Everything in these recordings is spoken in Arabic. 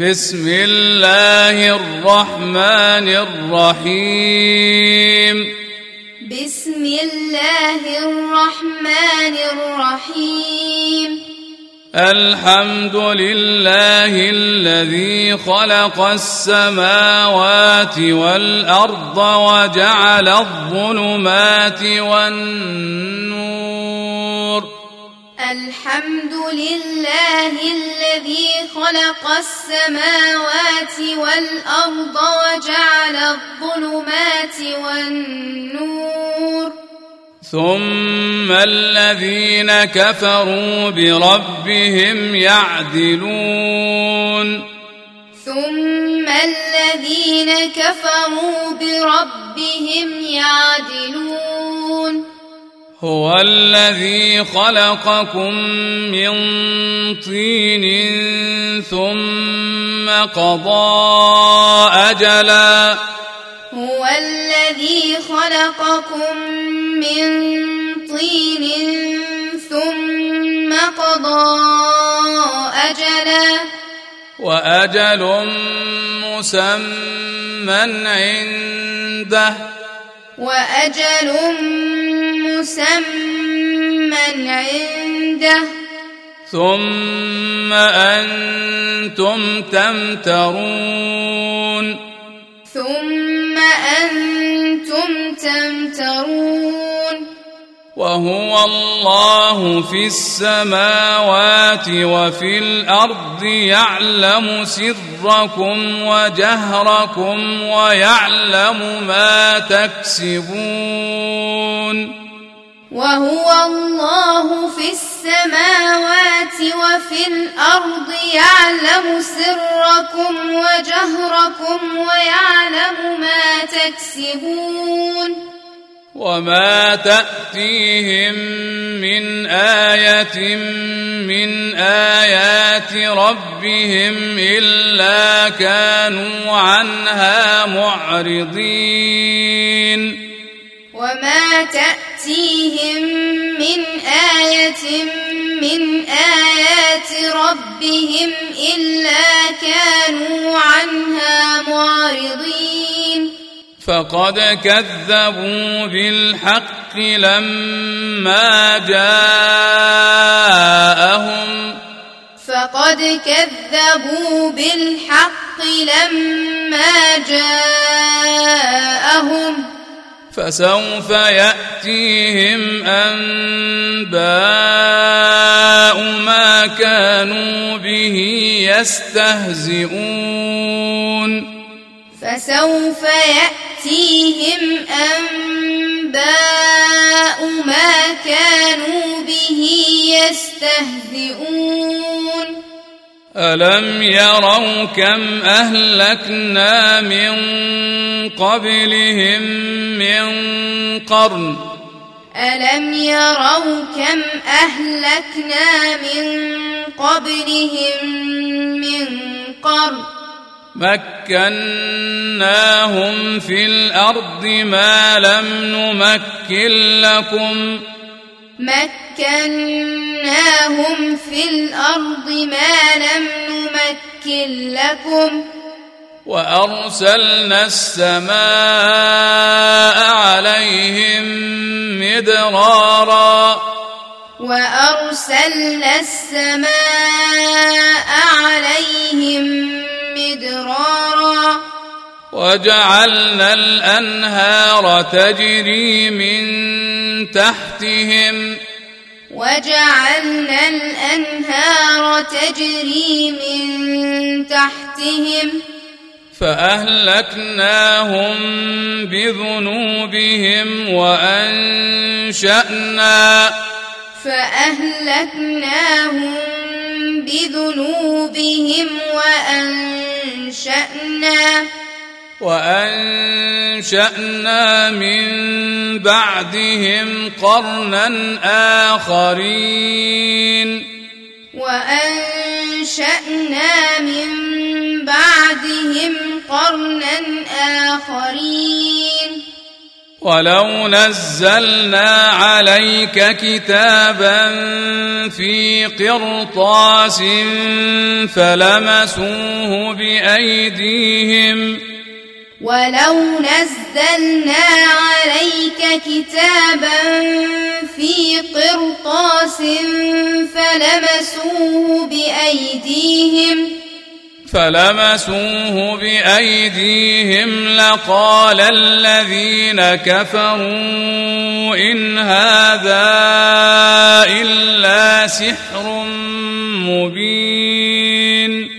بسم الله الرحمن الرحيم. بسم الله الرحمن الرحيم. الحمد لله الذي خلق السماوات والأرض وجعل الظلمات والنور. الحمد لله الذي خلق السماوات والأرض وجعل الظلمات والنور. ثم الذين كفروا بربهم يعدلون. ثم الذين كفروا بربهم يعدلون. هو الذي خلقكم من طين ثم قضى أجلا. هو الذي خلقكم من طين ثم قضى أجلا. وأجل مسمى عنده. وأجل مسمى عنده. ثم أنتم تمترون. ثم أنتم تمترون. وهو الله في السماوات وفي الأرض يعلم سركم وجهركم ويعلم ما تكسبون وهو الله في السماوات وفي الأرض يعلم سركم وجهركم ويعلم ما تكسبون وما تأتيهم من آية من آيات ربهم إلا كانوا عنها معرضين وما تأتيهم من آية من آيات ربهم إلا كانوا عنها معرضين فقد كذبوا بالحق لما جاءهم. فقد كذبوا بالحق لما جاءهم. فسوف يأتيهم أنباء ما كانوا به يستهزئون. فسوف يأتيهم أنباء ما كانوا به يستهزئون. ألم يروا كم أهلكنا من قبلهم من قرن؟ ألم يروا كم أهلكنا من قبلهم من قرن؟ مكناهم في الأرض ما لم نمكن لكم. مكناهم في الأرض ما لم نمكن لكم. وأرسلنا السماء عليهم مدرارا. وأرسلنا السماء عليهم مدرارا. وجعلنا الأنهار تجري من تحتهم. وجعلنا الأنهار تجري من تحتهم. فأهلكناهم بذنوبهم وأنشأنا فأهلكناهم بذنوبهم وأنشأنا وأنشأنا من بعدهم قرنا آخرين. وأنشأنا من بعدهم قرنا آخرين. ولو نزلنا عليك كتابا في قرطاس فلمسوه بأيديهم ولو نزلنا عليك كتابا في قرطاس فلمسوه بأيديهم فلمسوه بايديهم لقال الذين كفروا ان هذا الا سحر مبين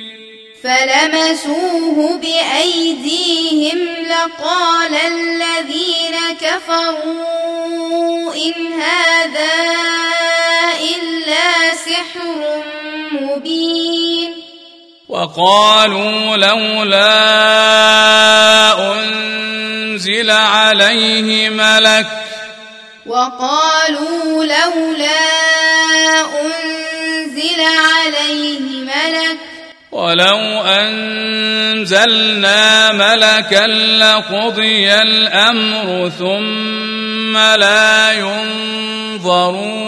فلمسوه بايديهم لقال الذين كفروا ان هذا الا سحر مبين وقالوا لولا أنزل عليه ملك وقالوا لولا أنزل عليه ملك ولو أنزلنا ملكا لقضي الأمر ثم لا ينظرون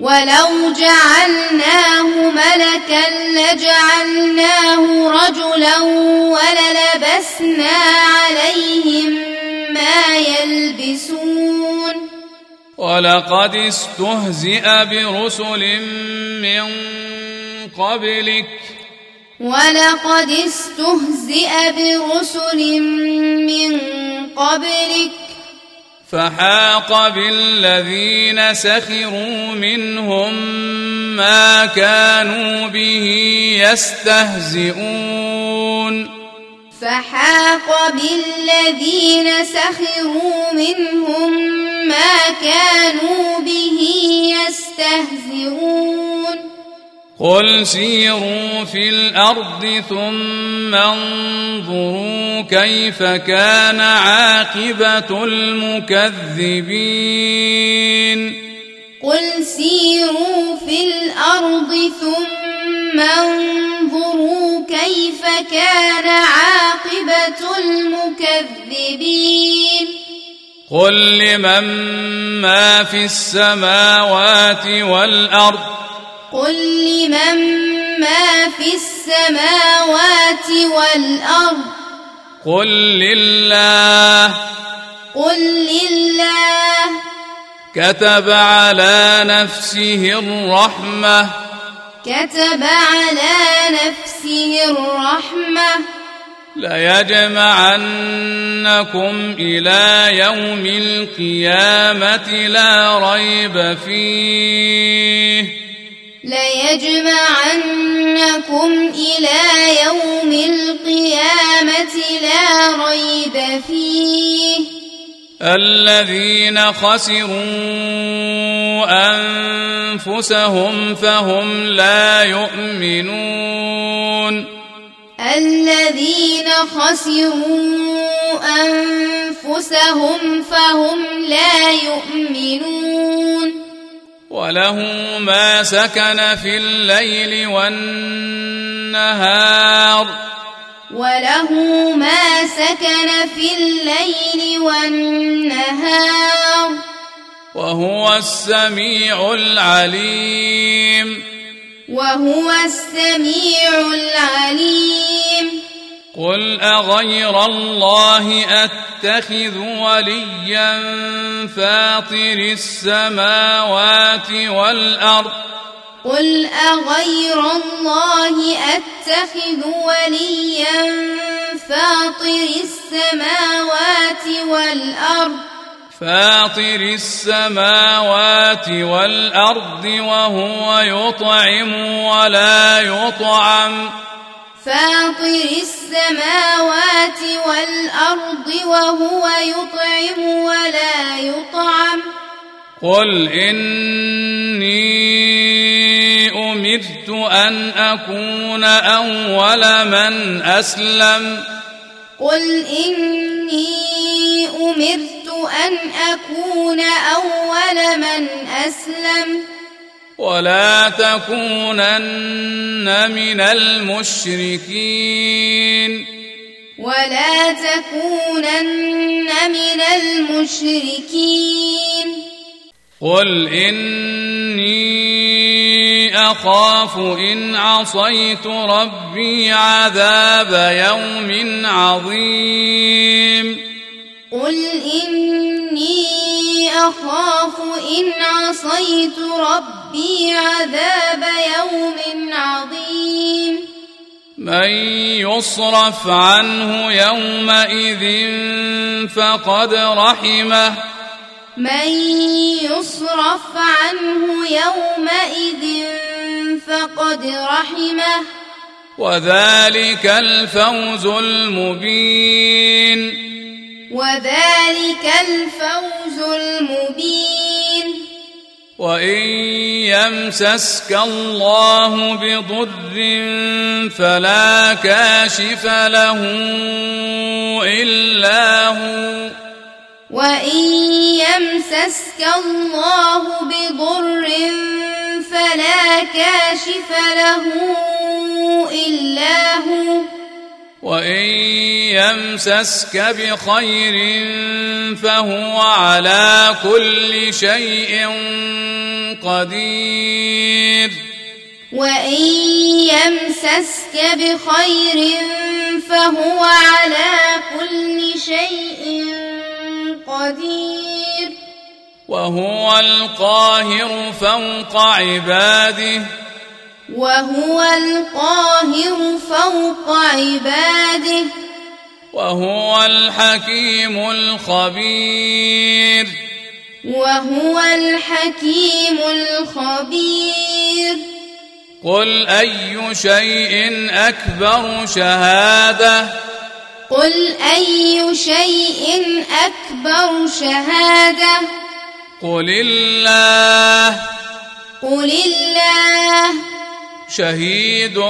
ولو جعلناه ملكا لجعلناه رجلا وللبسنا عليهم ما يلبسون ولقد استهزئ برسل من قبلك ولقد استهزئ برسل من قبلك فحاق بالذين سخروا منهم ما كانوا به يستهزئون. فحاق بالذين سخروا منهم ما كانوا به يستهزئون. قل سيروا في الأرض ثم انظروا كيف كان عاقبه المكذبين قل سيروا في الأرض ثم انظروا كيف كان عاقبه المكذبين قل لمن ما في السماوات والارض قل لمن ما في السماوات والأرض قل لله. قل لله. كتب على نفسه الرحمة. كتب على نفسه الرحمة. ليجمعنكم إلى يوم القيامة لا ريب فيه. ليجمعنكم إلى يوم القيامة لا ريب فيه. الذين خسروا أنفسهم فهم لا يؤمنون. الذين خسروا أنفسهم فهم لا يؤمنون. وله ما سكن في الليل والنهار وله ما سكن في الليل والنهار وهو السميع العليم وهو السميع العليم قل اغير الله اتخذ وليا فاطر السماوات والارض قل أغير الله أتخذ وليا فاطر السماوات والأرض فاطر السماوات والارض وهو يطعم ولا يطعم فاطر السماوات والأرض وهو يطعم ولا يطعم. قل إني أمرت أن أكون أول من أسلم. قل إني أمرت أن أكون أول من أسلم. ولا تكونن من المشركين. ولا تكونن من المشركين. قل إني أخاف إن عصيت ربي عذاب يوم عظيم. قل إني أخاف إن عصيت ربي عذاب يوم عظيم من يصرف عنه يومئذ فقد رحمه من يصرف عنه يومئذ فقد رحمه وذلك الفوز المبين وذلك الفوز المبين وإن يمسسك الله بضر فلا كاشف له إلا هو وإن يمسسك الله بضر فلا كاشف له إلا هو وإن يمسسك بخير فهو على كل شيء قدير. وإن يمسسك بخير فهو على كل شيء قدير. وهو القاهر فوق عباده. وهو القاهر فوق عباده. وهو الحكيم الخبير. وهو الحكيم الخبير. قل أي شيء أكبر شهادة؟ قل أي شيء أكبر شهادة. قل الله. قل الله. شهيد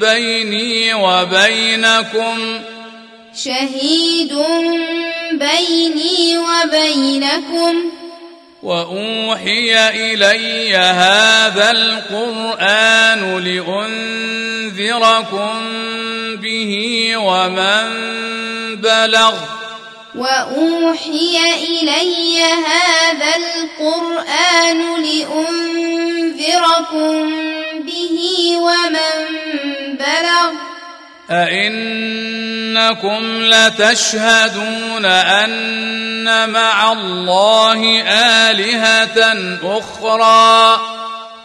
بيني وبينكم. شهيد بيني وبينكم. وأوحي إلي هذا القرآن لأنذركم به ومن بلغ وأوحي إلي هذا القرآن لأنذركم به ومن بلغ. أئنكم لتشهدون أن مع الله آلهة أخرى.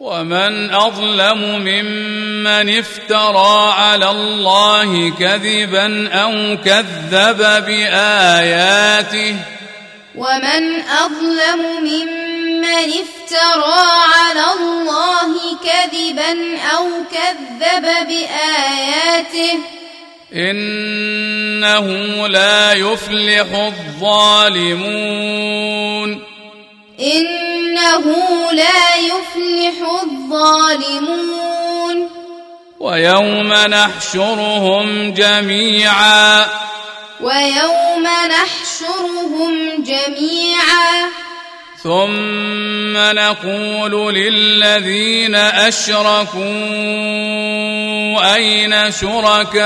ومن أظلم ممن افترى على الله كذبا أو كذب بآياته ومن أظلم ممن افترى على الله كذبا أو كذب بآياته إنه لا يفلح الظالمون إنه لا يفلح الظالمون. ويوم نحشرهم جميعا. ويوم نحشرهم جميعا. ثم نقول للذين أشركوا أين شركاؤكم؟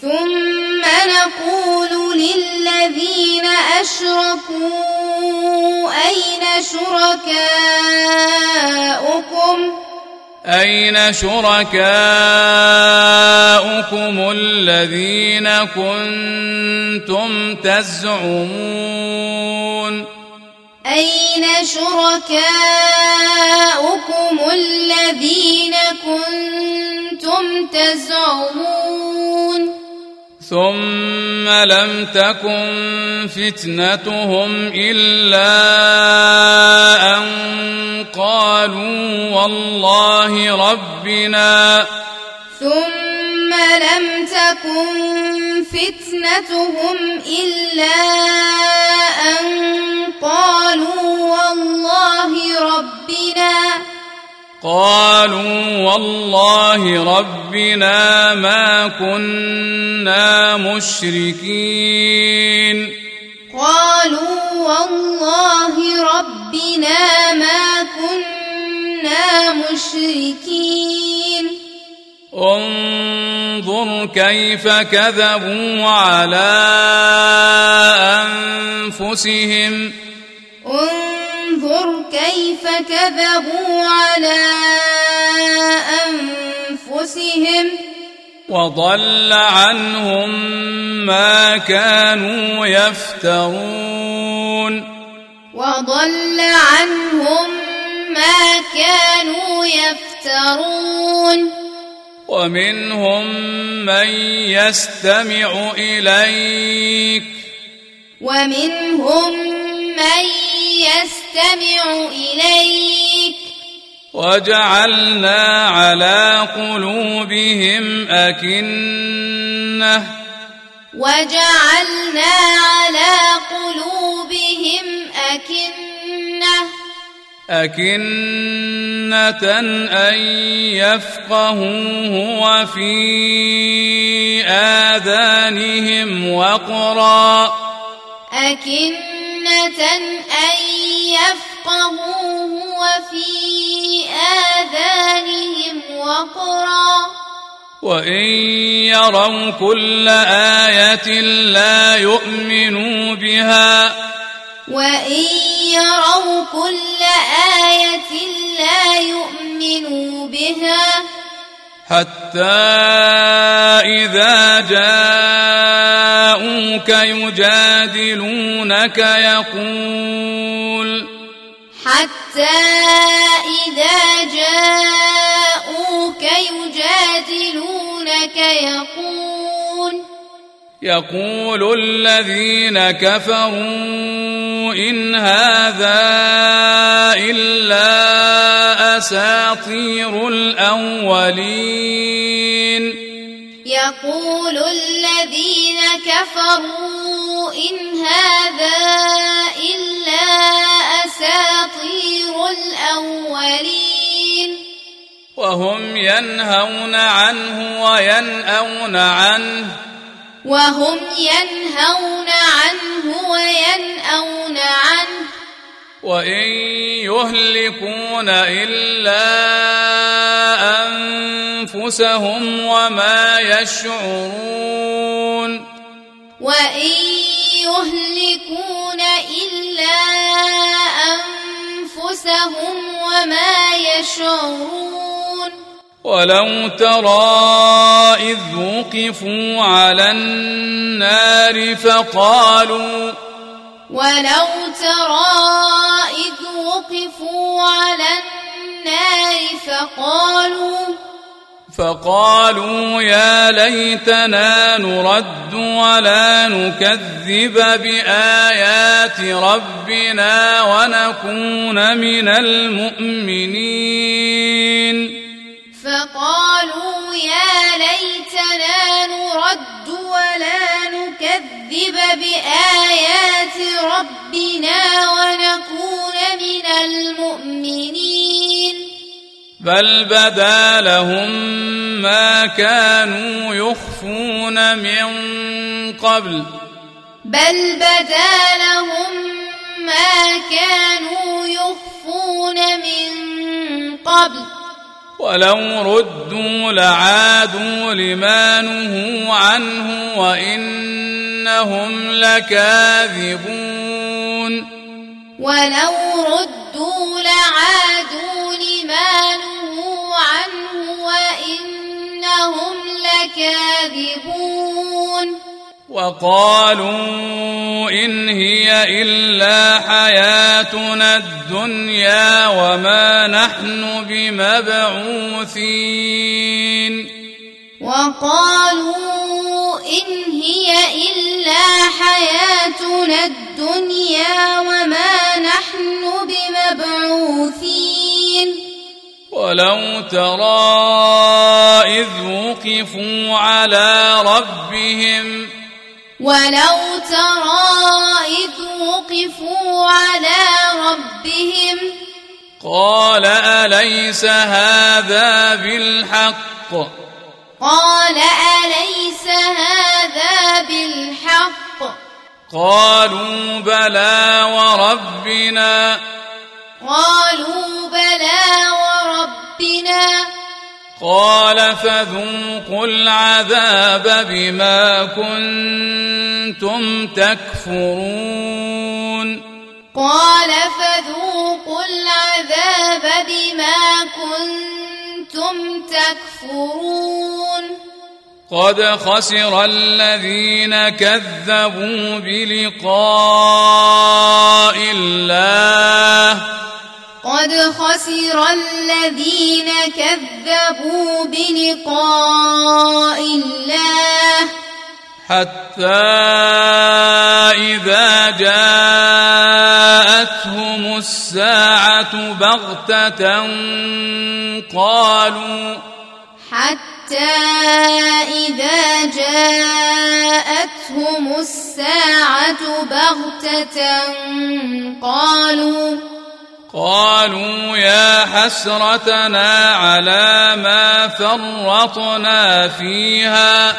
ثم نقول للذين أشركوا أين شركاؤكم؟ أين شركاؤكم الذين كنتم تزعمون؟ أين شركاؤكم الذين كنتم تزعمون؟ ثم لم تكن فتنتهم إلا أن قالوا والله ربنا. ثم لم تكن فتنتهم إلا أن قالوا والله ربنا. قالوا والله ربنا ما كنا مشركين. قالوا والله ربنا ما كنا مشركين. انظر كيف كذبوا على أنفسهم. انظر كيف كذبوا على أنفسهم. وضل عنهم ما كانوا يفترون. وضل عنهم ما كانوا يفترون. ومنهم من يستمع إليك. ومنهم من يستمع إليك. وجعلنا على قلوبهم أكنة. وجعلنا على قلوبهم أكنة. أكنة أن يفقهوه وفي آذانهم وقرا. أكنة أن يفقهوه وفي آذانهم وقرا. وإن يروا كل آية لا يؤمنوا بها. وإن يروا كل آية لا يؤمنوا بها. حتى إذا جاءوك يجادلونك يقول حتى إذا جاءوك يجادلونك يقول يقول الذين كفروا إن هذا إلا أساطير الأولين. يقول الذين كفروا إن هذا إلا أساطير الأولين. وهم ينهون عنه وينأون عنه. وهم ينهون عنه وينأون عنه. وإن يهلكون إلا أنفسهم وما يشعرون. وإن يهلكون إلا أنفسهم وما يشعرون. ولو ترى إذ وقفوا على النار فقالوا ولو ترى إذ وقفوا على النار فقالوا فقالوا يا ليتنا نرد ولا نكذب بآيات ربنا ونكون من المؤمنين. فقالوا يا ليتنا نرد ولا نكذب بآيات ربنا ونكون من المؤمنين. بل بدا لهم ما كانوا يخفون من قبل. بل بدا لهم ما كانوا يخفون من قبل. ولو ردوا لعادوا لما نهوا عنه وإنهم لكاذبون. ولو ردوا لعادوا لما نهوا عنه وإنهم لكاذبون. وقالوا إن هي إلا حياتنا الدنيا وما نحن بمبعوثين. وقالوا إن هي إلا حياتنا الدنيا وما نحن بمبعوثين. ولو ترى إذ وقفوا على ربهم ولو ترى إذ وقفوا على ربهم قال أليس هذا بالحق؟ قال أليس هذا بالحق؟ قالوا بلى وربنا. قالوا بلى وربنا. قال فذوقوا العذاب بما كنتم تكفرون. قال فذوقوا العذاب بما كنتم تكفرون. قد خسر الذين كذبوا بلقاء الله قد خسر الذين كذبوا بلقاء الله. حتى إذا جاءتهم الساعة بغتة قالوا حتى إذا جاءتهم الساعة بغتة قالوا قالوا يا حسرتنا على ما فرطنا فيها.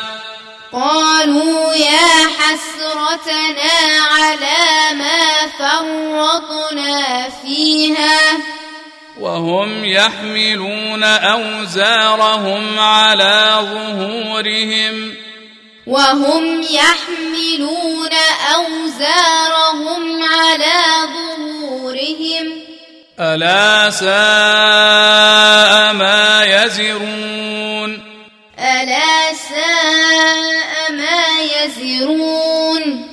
قالوا يا حسرتنا على ما فرطنا فيها. وهم يحملون أوزارهم على ظهورهم. وهم يحملون أوزارهم على ظهورهم. ألا ساء ما يزرون؟ ألا ساء ما يزرون؟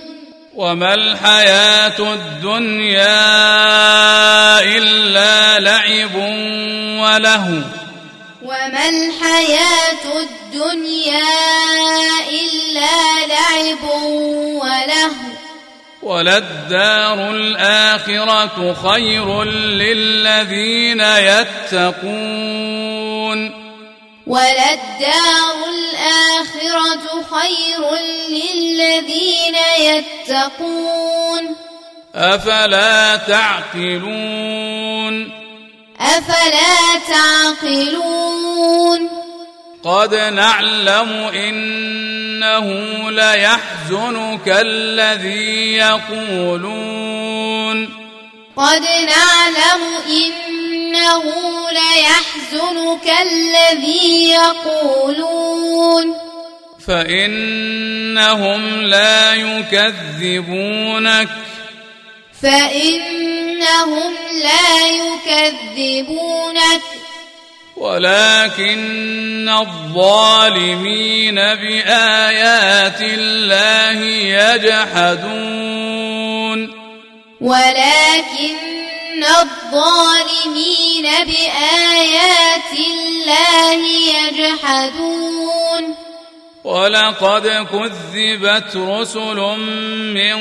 وما الحياة الدنيا إلا لعب وله. وما الحياة الدنيا إلا لعب ولهو وللدار الآخرة خير للذين يتقون وللدار الآخرة خير للذين يتقون أفلا تعقلون أفلا تعقلون قد نعلم إنه ليحزنك الذي يقولون. قد نعلم إنه ليحزنك الذي يقولون. فإنهم لا يكذبونك. فإنهم لا يكذبونك. ولكن الظالمين بآيات الله يجحدون. ولكن الظالمين بآيات الله يجحدون. ولقد كذبت رسل من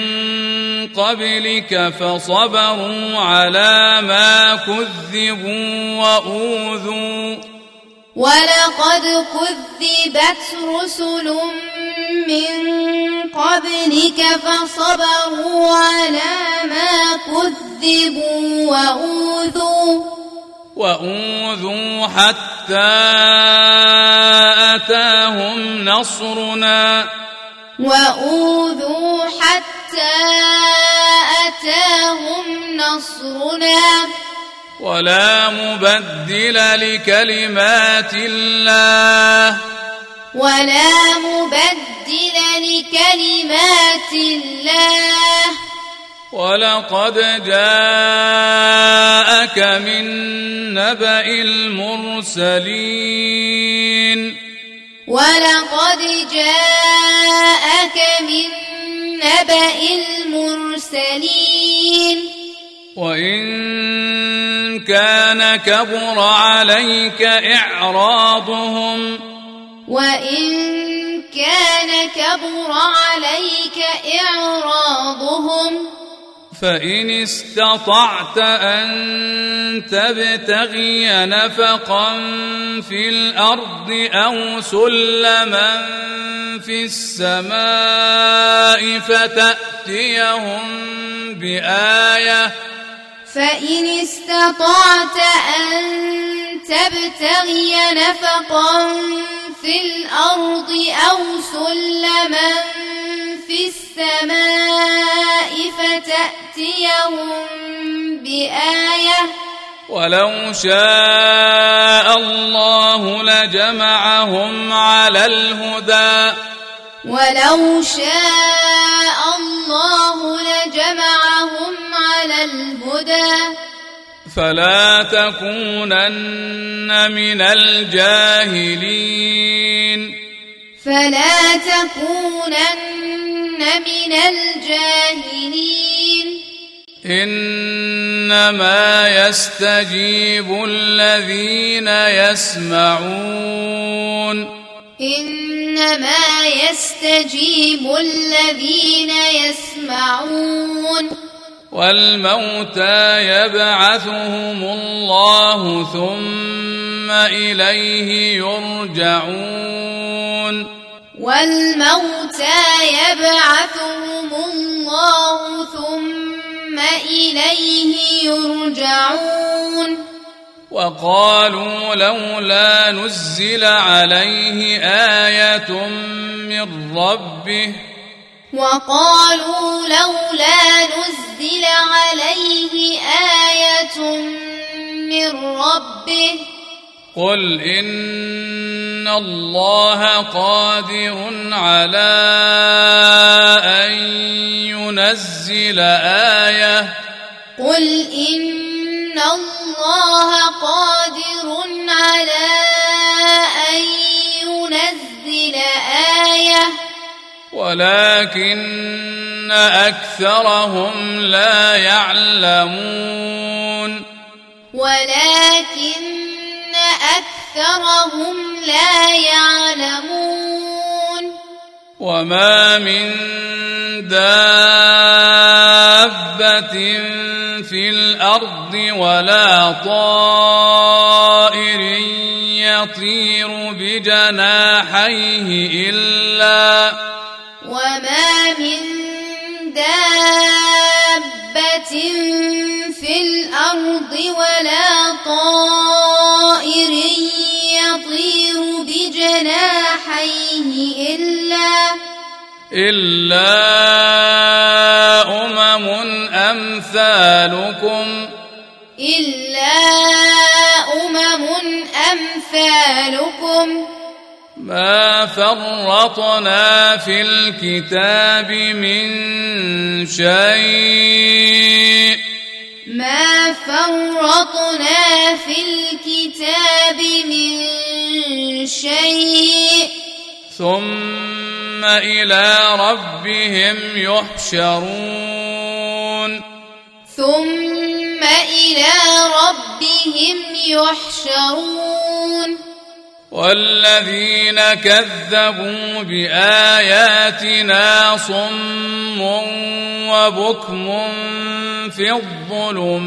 قبلك فصبروا على ما كذبوا وأوذوا. ولقد كذبت رسل من قبلك فصبروا على ما كذبوا وأوذوا. وأوذوا حتى أتاهم نصرنا. وأوذوا حتى أتاهم نصرنا. ولا مبدل لكلمات الله. ولا مبدل لكلمات الله. ولقد جاءك من نبأ المرسلين ولقد جاءك من نبأ المرسلين وإن كان كبر عليك إعراضهم وإن كان كبر عليك إعراضهم فإن استطعت أن تبتغي نفقا في الأرض أو سلما في السماء فتأتيهم بآية فإن استطعت أن تبتغي نفقا في الأرض أو سلما في السماء فتأتيهم بآية. ولو شاء الله لجمعهم على الهدى. ولو شاء الله لجمعهم على الهدى. فلا تكونن من الجاهلين. فلا تكونن من الجاهلين. إنما يستجيب الذين يسمعون. إنما يستجيب الذين يسمعون. والموتى يبعثهم الله ثم إليه يرجعون. والموتى يبعثهم الله ثم إليه يرجعون. وقالوا لولا نزل عليه آية من ربه. وقالوا لولا نزل عليه آية من ربه. قل إن الله قادر على أن ينزل آية. قل إن الله قادر على أن ينزل آية ولكن أكثرهم لا يعلمون ولكن أكثرهم لا يعلمون وما من دابة في الأرض ولا طائر يطير بجناحيه إلا وما من دابة في الأرض ولا طائر يطير بجناحيه إلا إلا أمثالكم إلا أمم أمثالكم. ما فرطنا في الكتاب من شيء. ما فرطنا في الكتاب من شيء. ثم إلى ربهم يحشرون. ثم إلى يحشرون. والذين كذبوا بآياتنا صم وبكم في الظلمات.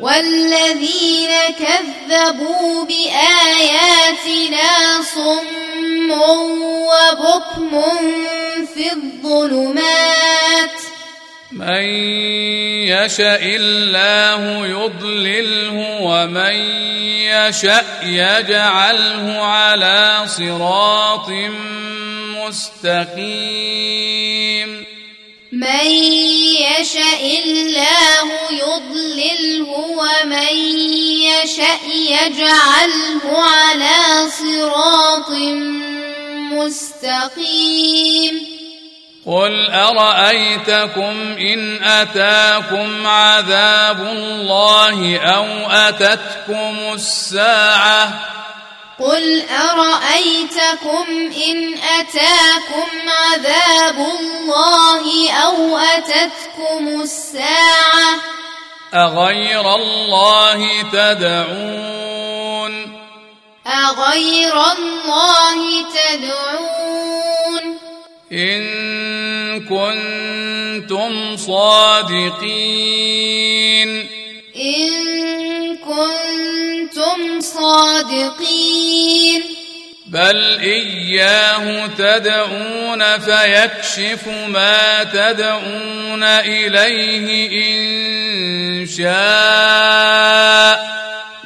والذين كذبوا بآياتنا صم وبكم في الظلمات. من يشاء الله يضلله ومن يشاء يجعله على صراط مستقيم. من يشاء الله يضلله ومن يشاء يجعله على صراط مستقيم. قل أرأيتكم إن أتاكم عذاب الله أو أتتكم الساعة قل أرأيتكم إن أتاكم عذاب الله أو أتتكم الساعة أغير الله تدعون أغير الله تدعون إن كنتم صادقين. إن كنتم صادقين. بل إياه تدعون فيكشف ما تدعون إليه إن شاء.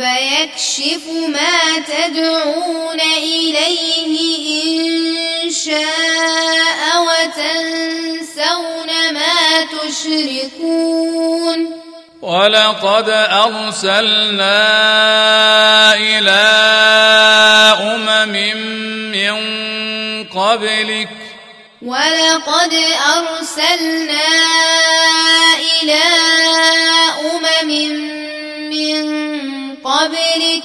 فيكشف ما تدعون إليه إن شاء وتنسون ما تشركون ولقد أرسلنا إلى أمم من قبلك. ولقد أرسلنا إلى أمم من قبلك.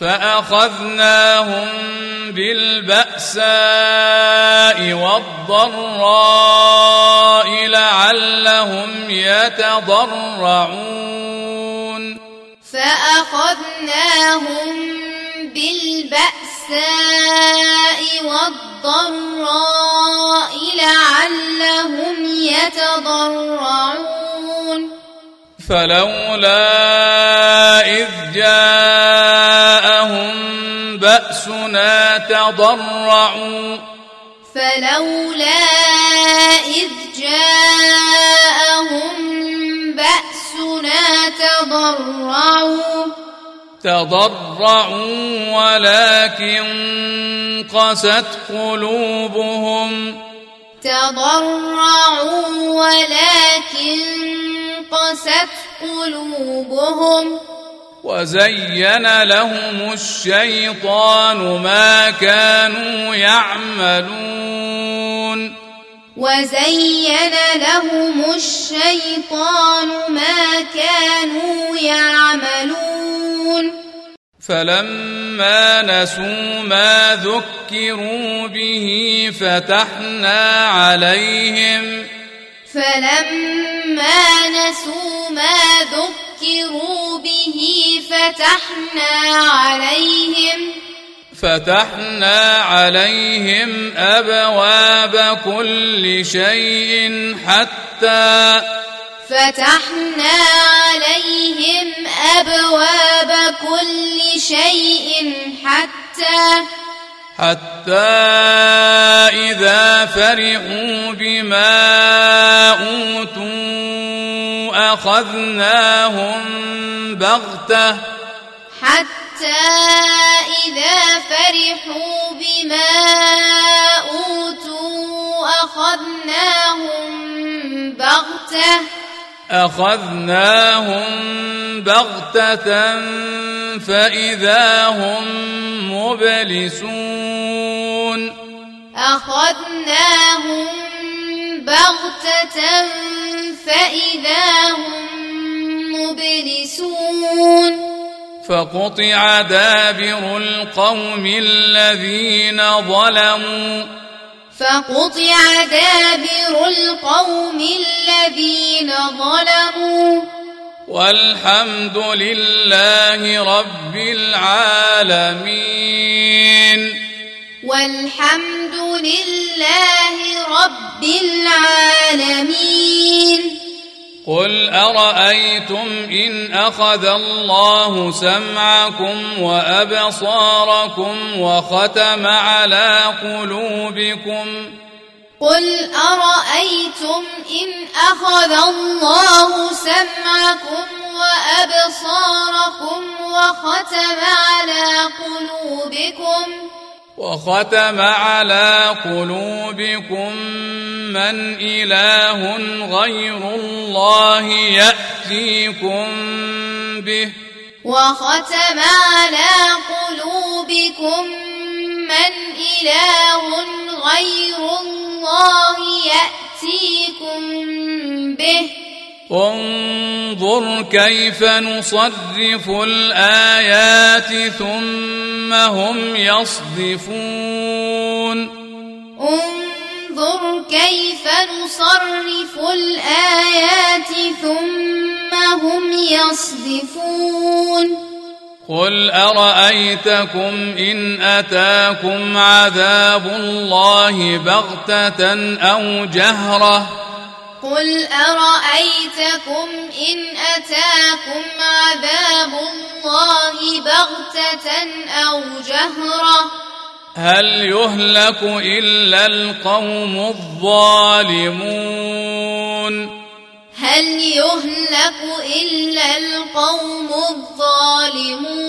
فأخذناهم بالبأساء والضراء لعلهم يتضرعون. فأخذناهم بالبأساء والضراء لعلهم يتضرعون. فلولا إذ جاءهم بأسنا تضرعوا. فلولا إذ جاءهم بأسنا تضرعوا. تضرعوا ولكن قست قلوبهم. تضرعوا ولكن قست قلوبهم وزين لهم الشيطان ما كانوا يعملون. وزين لهم الشيطان ما كانوا يعملون. فلما نسوا ما ذكروا به فتحنا عليهم فلما نسوا ما ذكروا به فتحنا عليهم فتحنا عليهم أبواب كل شيء حتى فتحنا عليهم أبواب كل شيء حتى حتى إذا فرحوا بما أوتوا أخذناهم بغتة. حتى إذا فرحوا بما أوتوا أخذناهم بغتة. أخذناهم بغتة فإذا هم مبلسون. أخذناهم بغتة فإذا هم مبلسون. فقطع دابر القوم الذين ظلموا. فقطع دابر القوم الذين ظلموا. والحمد لله رب العالمين. والحمد لله رب العالمين. قل ارايتم ان اخذ الله سمعكم وابصاركم وختم على قلوبكم قل ارايتم ان اخذ الله سمعكم وابصاركم وختم على قلوبكم وختم على قلوبكم من إله غير الله يأتيكم به. وختم على قلوبكم من إله غير الله يأتيكم به. انظر كيف نصرف الآيات ثم هم يصدفون. انظر كيف نصرف الآيات ثم هم يصدفون. قل أرأيتكم إن أتاكم عذاب الله بغتة أو جهرة قل أرأيتكم إن أتاكم عذاب الله بغتة أو جهرة هل يهلك إلا القوم الظالمون؟ هل يهلك إلا القوم الظالمون؟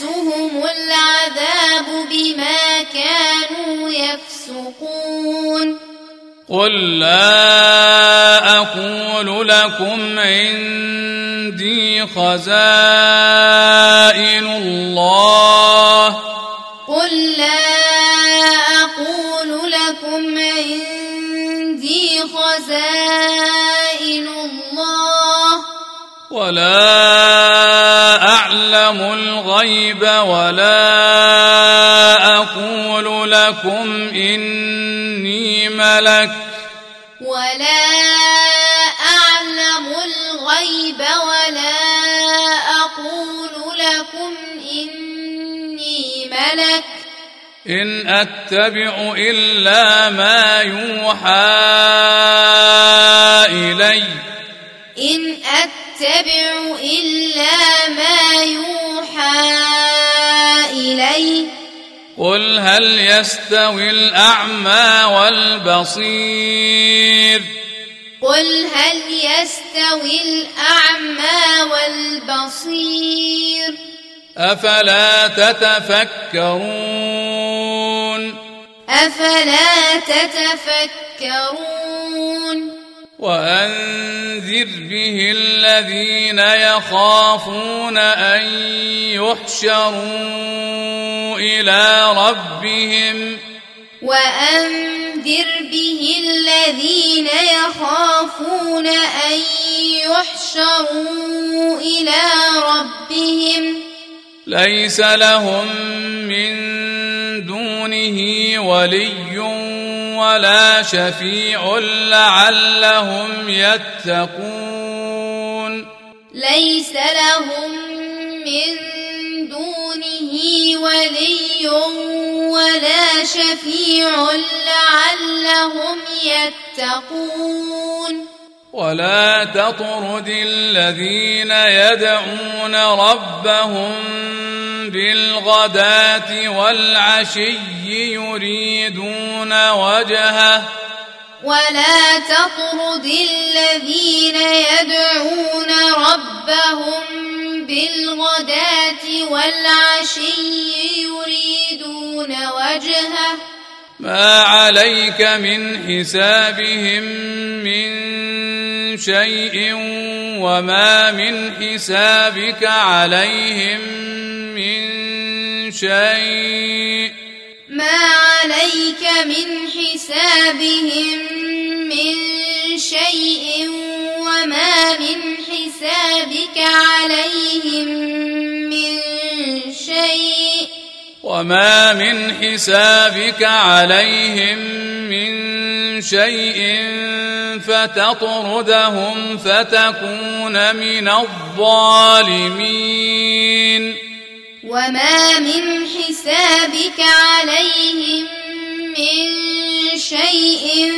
يمسهم العذاب بما كانوا يفسقون. قل لا أقول لكم عندي خزائن الغيب ولا أقول لكم إني ملك ولا أعلم الغيب ولا أقول لكم إني ملك إن أتبع إلا ما يوحى إلي إن أتبع إلا قل هل يستوي الأعمى والبصير قل هل يستوي الأعمى والبصير أفلا تتفكرون أفلا تتفكرون وأنذر به الذين يخافون أن يحشروا إلى ربهم. وأنذر به الذين يخافون أن يحشروا إلى ربهم. ليس لهم من دونه ولي ولا شفيع لعلهم يتقون. ليس لهم من دونه ولي ولا شفيع لعلهم يتقون. ولا تطرد الذين يدعون ربهم بالغداة والعشي يريدون وجهه. ولا تطرد الذين يدعون ربهم بالغداة والعشي يريدون وجهه. ما عليك من حسابهم من شيء وما من حسابك عليهم من شيء ما عليك من حسابهم من شيء وما من حسابك عليهم من شيء وما من حسابك عليهم من شيء فتطردهم فتكون من الظالمين وما من حسابك عليهم من شيء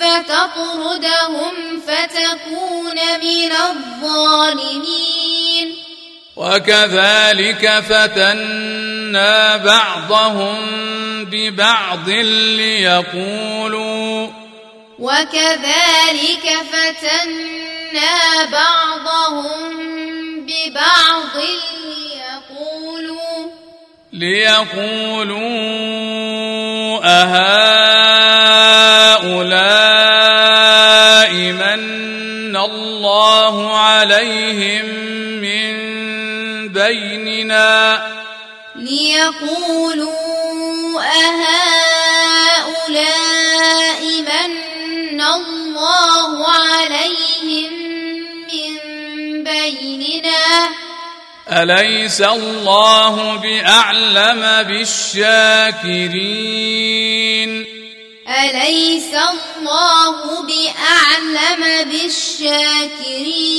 فتطردهم فتكون من الظالمين وكذلك فتنا بعضهم ببعض ليقولوا وكذلك فتنا بعضهم ببعض ليقولوا ليقولوا أهؤلاء من الله عليهم بيننا ليقولوا أهؤلاء من الله عليهم من بيننا أليس الله بأعلم بالشاكرين أليس الله بأعلم بالشاكرين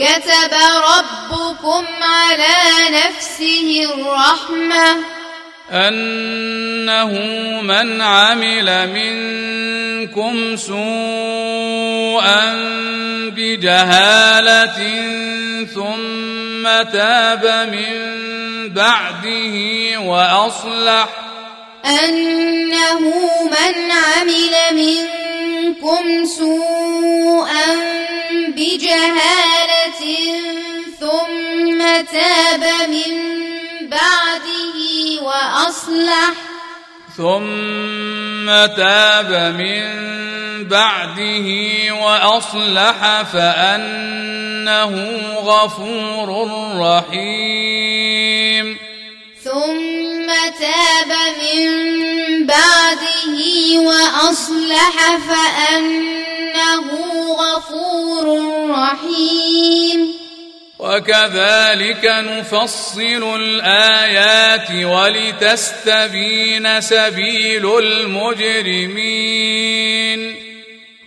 كتب ربكم على نفسه الرحمة. أنه من عمل منكم سوءا بجهالة ثم تاب من بعده وأصلح. أنه من عمل منكم سوءا بجهالة ثم تاب من بعده وأصلح. ثم تاب من بعده وأصلح فأنه غفور رحيم. ثم تاب من بعده وأصلح فأنه غفور رحيم. وكذلك نفصل الآيات ولتستبين سبيل المجرمين.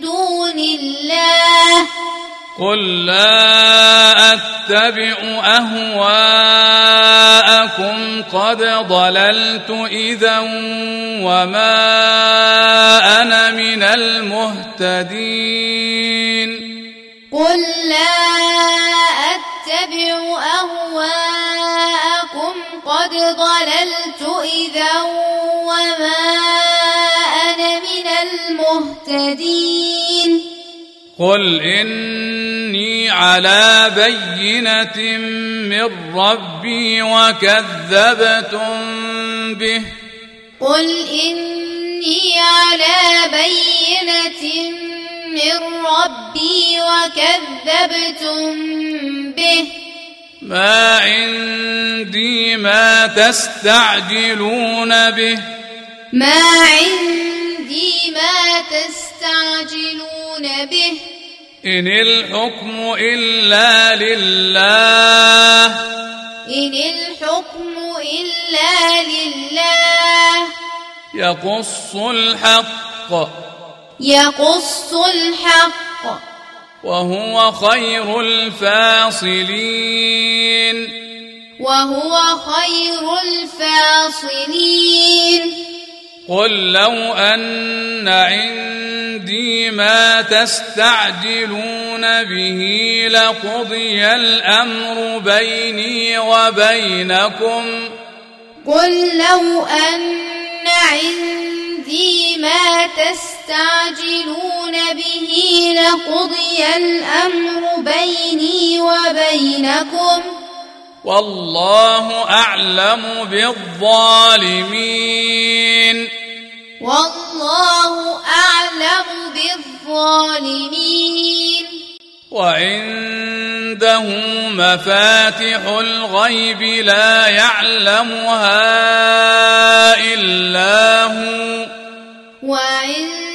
دون الله. قل لا أتبع أهواءكم قد ضللت إذا وما أنا من المهتدين. قل لا أتبع أهواءكم قد ضللت إذا وما المهتدين. قل اني على بينه من ربي وكذبتم به. قل اني على بينه من ربي وكذبتم به. ما عندي ما تستعجلون به. ما عندي ما تستعجلون به. إن الحكم إلا لله. إن الحكم إلا لله. يقص الحق. يقص الحق. وهو خير الفاصلين. وهو خير الفاصلين. قل لو ان عندي ما تستعجلون به لقضي الامر بيني وبينكم قل لو ان عندي ما تستعجلون به لقضي الامر بيني وبينكم والله أعلم بالظالمين. والله أعلم بالظالمين. وعنده مفاتح الغيب لا يعلمها إلا هو. وعنده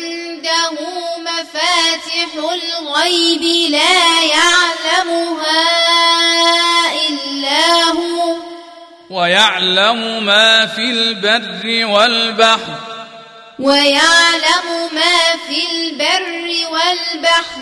مفاتح الغيب لا يعلمها إلا هو. ويعلم ما في البر والبحر. ويعلم ما في البر والبحر.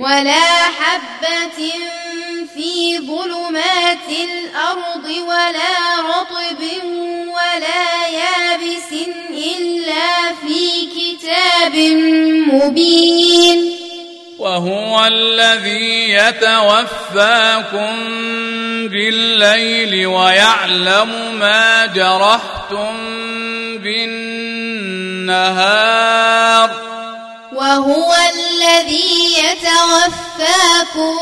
ولا حبة في ظلمات الأرض ولا رطب ولا يابس إلا في كتاب مبين. وهو الذي يتوفاكم بالليل ويعلم ما جرحتم بالنهار. وهو الذي يتوفاكم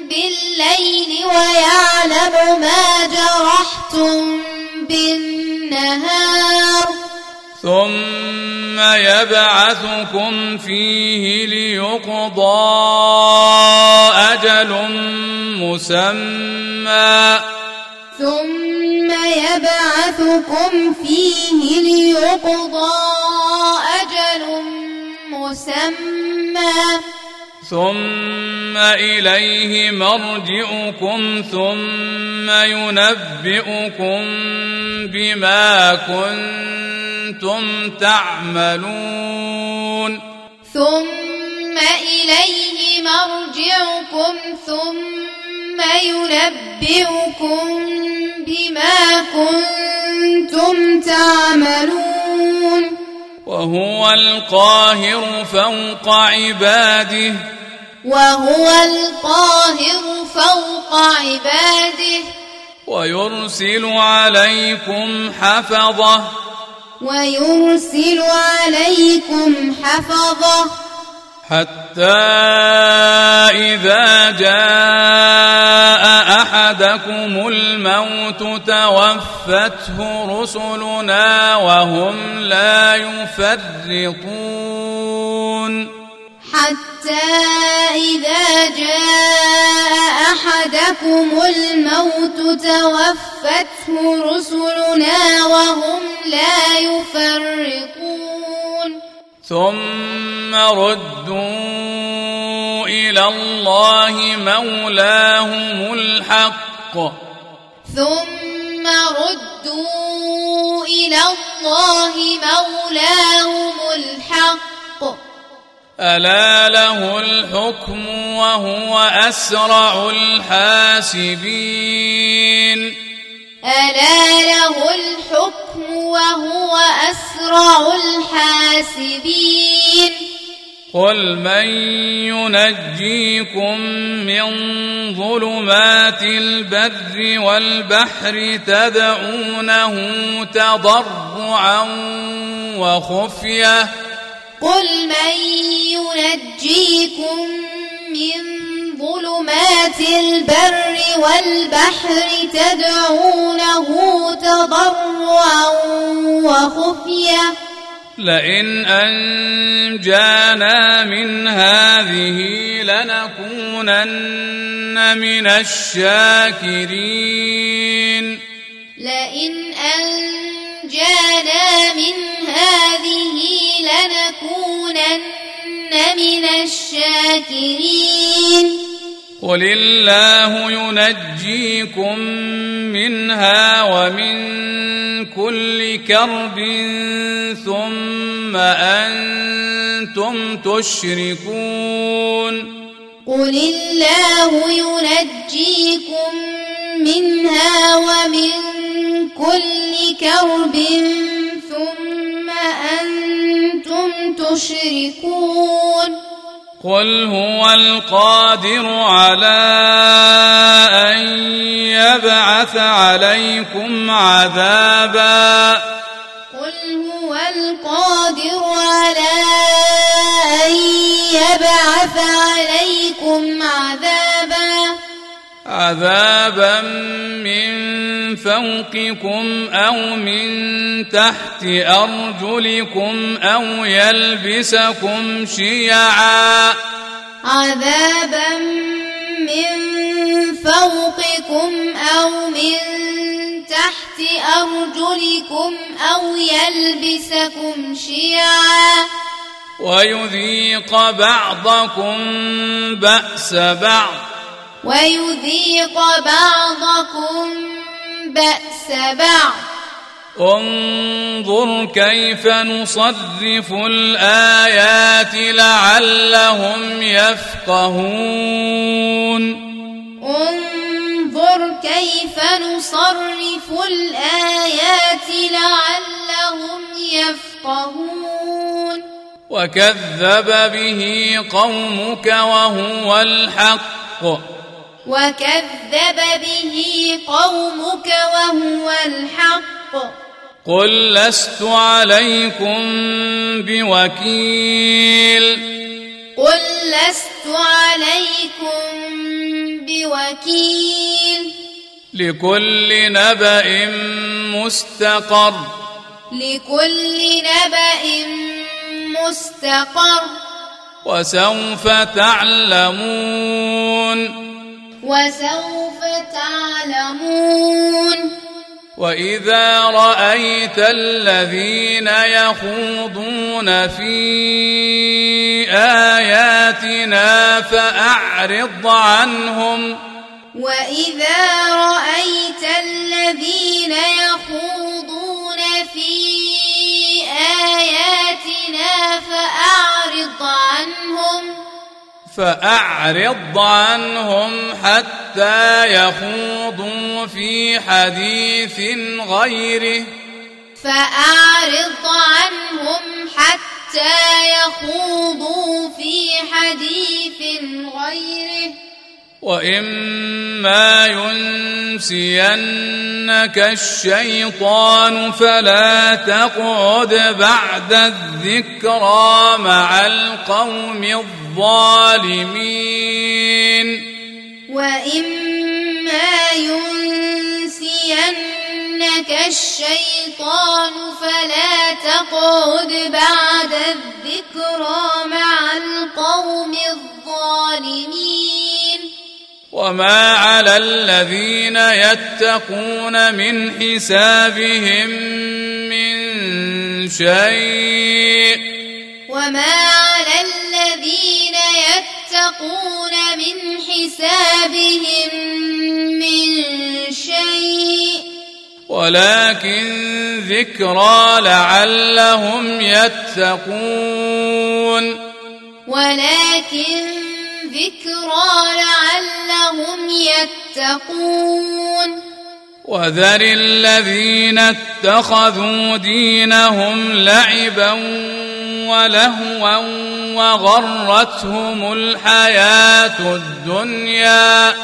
بالليل ويعلم ما جرحتم بالنهار. ثم يبعثكم فيه ليقضى أجل مسمى. ثم يبعثكم فيه ليقضى أجل مسمى ثم إليه مرجعكم ثم ينبئكم بما كنتم تعملون. ثم إليه مرجعكم ثم ينبئكم بما كنتم تعملون. وهو القاهر فوق عباده. وهو القاهر فوق عباده. ويرسل عليكم حفظه. ويرسل عليكم حفظه. حتى إذا جاء احدكم الموت توفته رسلنا وهم لا يفرطون حتى إذا جاء أحدكم الموت توفته رسلنا وهم لا يفرطون ثم ردوا إلى الله مولاهم الحق. ثم ردوا إلى الله مولاهم الحق. ألا له الحكم وهو أسرع الحاسبين. ألا له الحكم وهو أسرع الحاسبين. قل من ينجيكم من ظلمات البر والبحر تدعونه تضرعا وخفية. قل من ينجيكم من ظلمات البر والبحر تدعونه تضرعا وخفيه لئن أنجانا من هذه لنكونن من الشاكرين. لئن أنجانا من هذه لنكونن من الشاكرين. قل الله ينجيكم منها ومن كل كرب ثم أنتم تشركون. قل الله ينجيكم منها ومن كل كرب ثم أنتم تشركون. قل هو القادر على أن يبعث عليكم عذابا. قل هو القادر على أن يبعث عليكم عذابا من فوقكم أو من تحت أرجلكم أو يلبسكم شيعا. عذابا من فوقكم أو من تحت أرجلكم أو يلبسكم شيعا. ويذيق بعضكم بأس بعض. ويذيق بعضكم بأس بعض. انظر كيف نصرف الآيات لعلهم يفقهون. انظر كيف نصرف الآيات لعلهم يفقهون. وكذب به قومك وهو الحق. وكذب به قومك وهو الحق. قل لست عليكم بوكيل. قل لست عليكم بوكيل. لكل نبأ مستقر. لكل نبأ مستقر. وسوف تعلمون. وسوف تعلمون. وإذا رأيت الذين يخوضون في آياتنا فأعرض عنهم. وإذا رأيت الذين يخوضون في آياتنا فأعرض عنهم. فأعرض عنهم حتى يخوضوا في حديث غيره. فأعرض عنهم حتى يخوضوا في حديث غيره. واما ينسينك الشيطان فلا تقعد بعد الذكرى مع القوم الظالمين وإما فإما ينسينك الشيطان فلا تقعد بعد الذكرى مع القوم الظالمين وما على الذين يتقون من حسابهم من شيء وما على الذين يتقون من حسابهم من شيء ولكن ذكرى لعلهم يتقون ولكن ذكرى لعلهم يتقون. وذر الذين اتخذوا دينهم لعبا ولهوا وغرتهم الحياة الدنيا.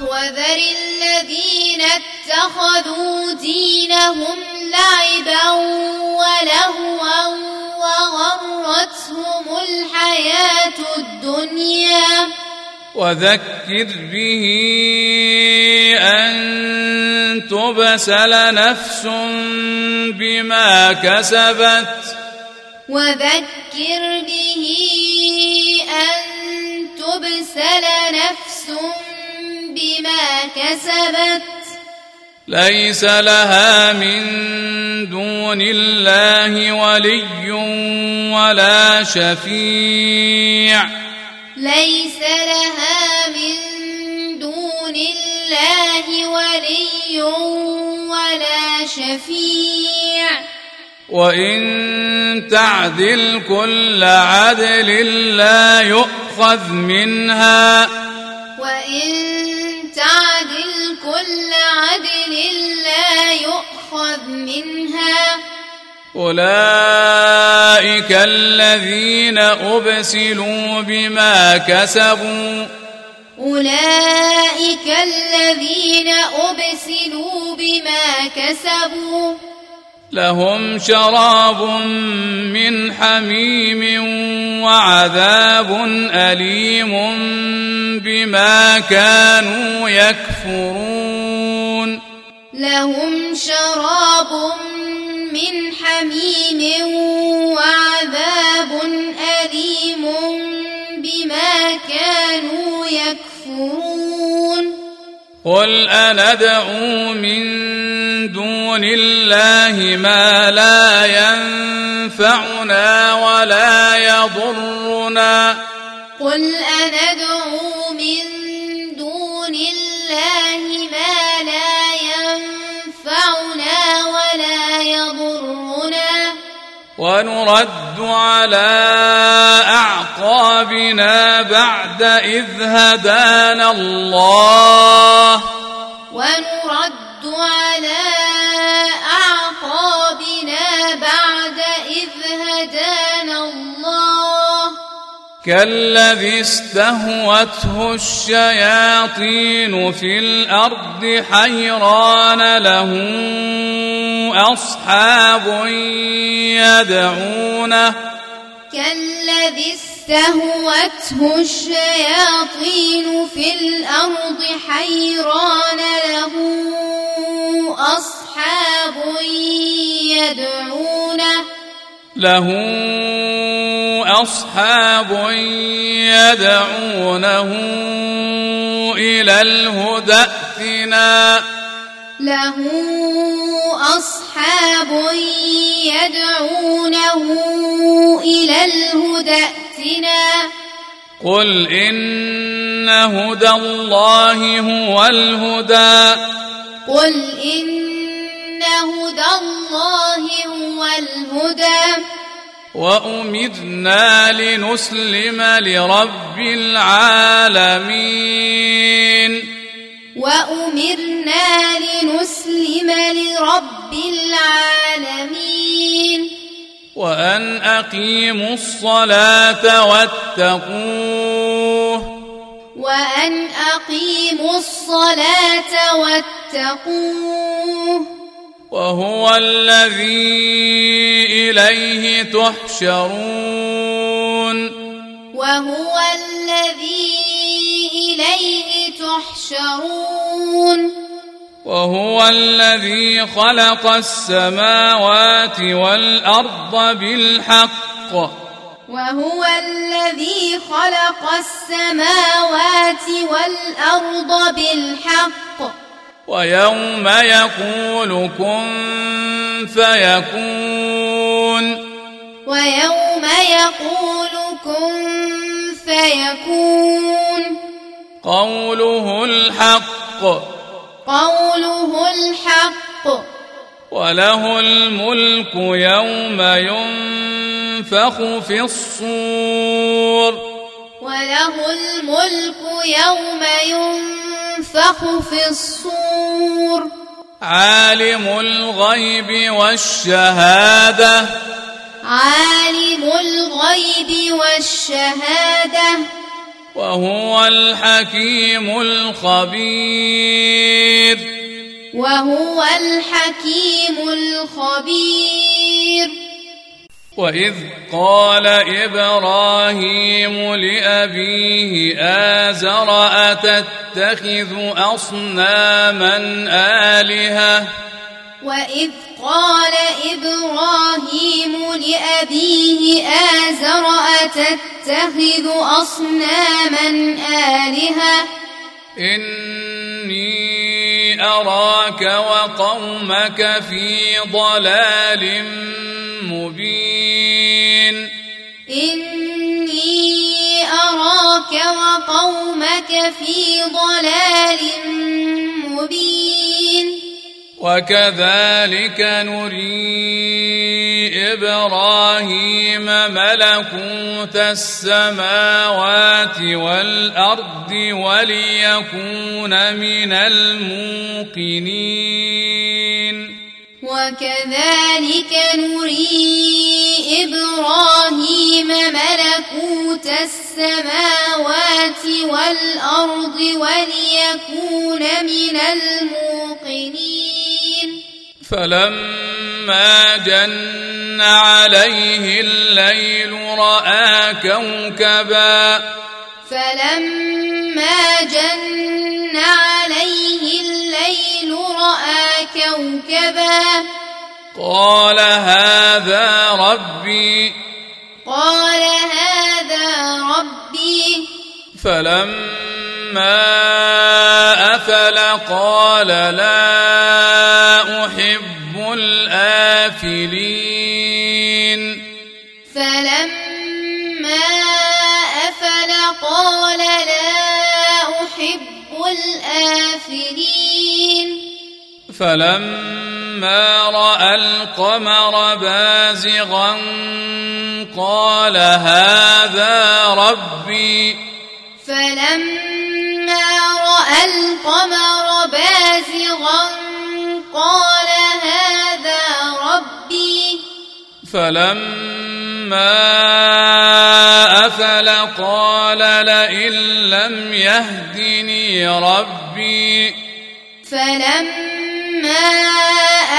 وذر الذين اتخذوا دينهم لعبا ولهوا وغرتهم الحياة الدنيا. وذكر به أن تبسل نفس بما كسبت. وذكر به أن تبسل نفس بما كسبت. ليس لها من دون الله ولي ولا شفيع. ليس لها من دون الله ولي ولا شفيع. وإن تعدل كل عدل لا يؤخذ منها. وإن تعدل كل عدل لا يؤخذ منها. أولئك الذين أبسلوا بما كسبوا. أولئك الذين أبسلوا بما كسبوا. لهم شراب من حميم وعذاب أليم بما كانوا يكفرون. لهم شراب من حميم وعذاب أليم بما كانوا يكفرون. قل أندعو من دون الله ما لا ينفعنا ولا يضرنا. قل أندعو من دون الله ما لا ينفعنا ولا يضرنا. ونرد على أعقابنا بعد إذ هدانا الله. ونرد كالذي استهوته الشياطين في الأرض حيران له أصحاب يدعونه كالذي استهوته الشياطين في الأرض حيران له أصحاب يدعونه له أصحاب يدعونه إلى الهدى ائتنا. له أصحاب يدعونه إلى الهدى ائتنا. قل إن هدى الله هو الهدى. قل إن هدى الله هو الهدى. وأمرنا لنسلم لرب العالمين. وأمرنا لنسلم لرب العالمين. وأن أقيموا الصلاة واتقوه. وأن أقيموا الصلاة واتقوه. وهو الذي إليه تحشرون. وهو الذي إليه تحشرون. وهو الذي خلق السماوات والأرض بالحق. وهو الذي خلق السماوات والأرض بالحق. ويوم يقول كن فيكون. ويوم يقول كن فيكون. قوله الحق. قوله الحق. وله الملك يوم ينفخ في الصور. وله الملك يوم ينفخ في الصور. عالم الغيب والشهادة. عالم الغيب والشهادة. وهو الحكيم الخبير. وهو الحكيم الخبير. وإذ قال إبراهيم لأبيه آزر أتتخذ أصناما آلهة؟ وإذ قال إبراهيم لأبيه آزر أتتخذ أصناما آلهة؟ إني أراك وقومك في ضلال مبين. إني أراك وقومك في ضلال مبين. وكذلك نري إبراهيم ملكوت السماوات والأرض وليكون من الموقنين. وكذلك نري إبراهيم ملكوت السماوات والأرض وليكون من الموقنين. فلما جن عليه الليل راى كوكبا فلما جن عليه الليل رأى كوكبا قال هذا ربي قال هذا ربي فلما افل قال لا فلما رأى القمر بازغا قال هذا ربي. فلما رأى القمر بازغا قال هذا ربي. فلما أفل قال لئن لم يهدني ربي. فلما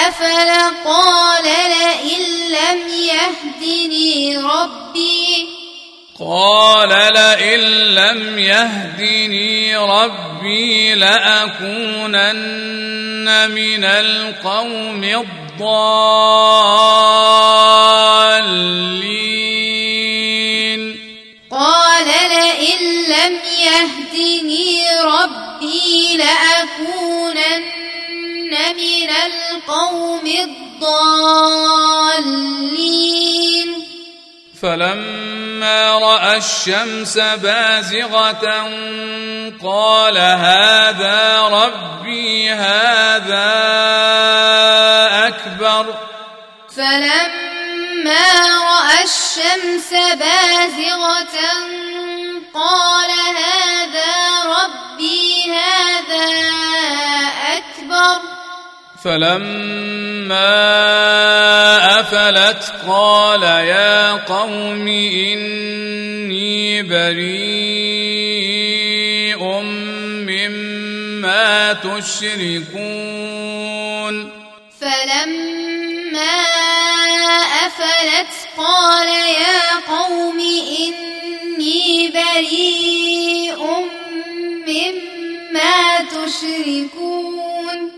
أفل قال لئن لم يهدني ربي. قال لئن لم يهدني ربي لأكونن من القوم الضالين. قال لئن لم يهدني ربي لأكونن من القوم الضالين. فلما رأى الشمس بازغة قال هذا ربي هذا أكبر. فلما رأى الشمس بازغة قال هذا ربي هذا أكبر. فلما أفلت قال يا قوم إني بريء مما تشركون. فلما أفلت قال يا قوم إني بريء مما يشركون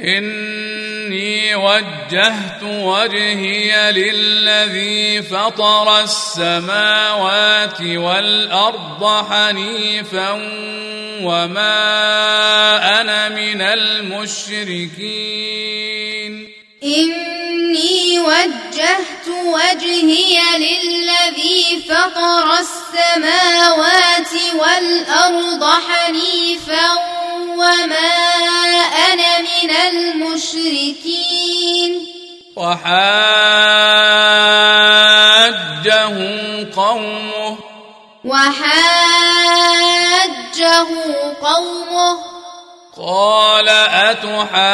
إني وجهت وجهي للذي فطر السماوات والأرض حنيفا وما أنا من المشركين. إني وجهت وجهي للذي فطر السماوات والأرض حنيفا وما أنا من المشركين. وحاجه قومه. وحاجه قومه. قال أتحاجوني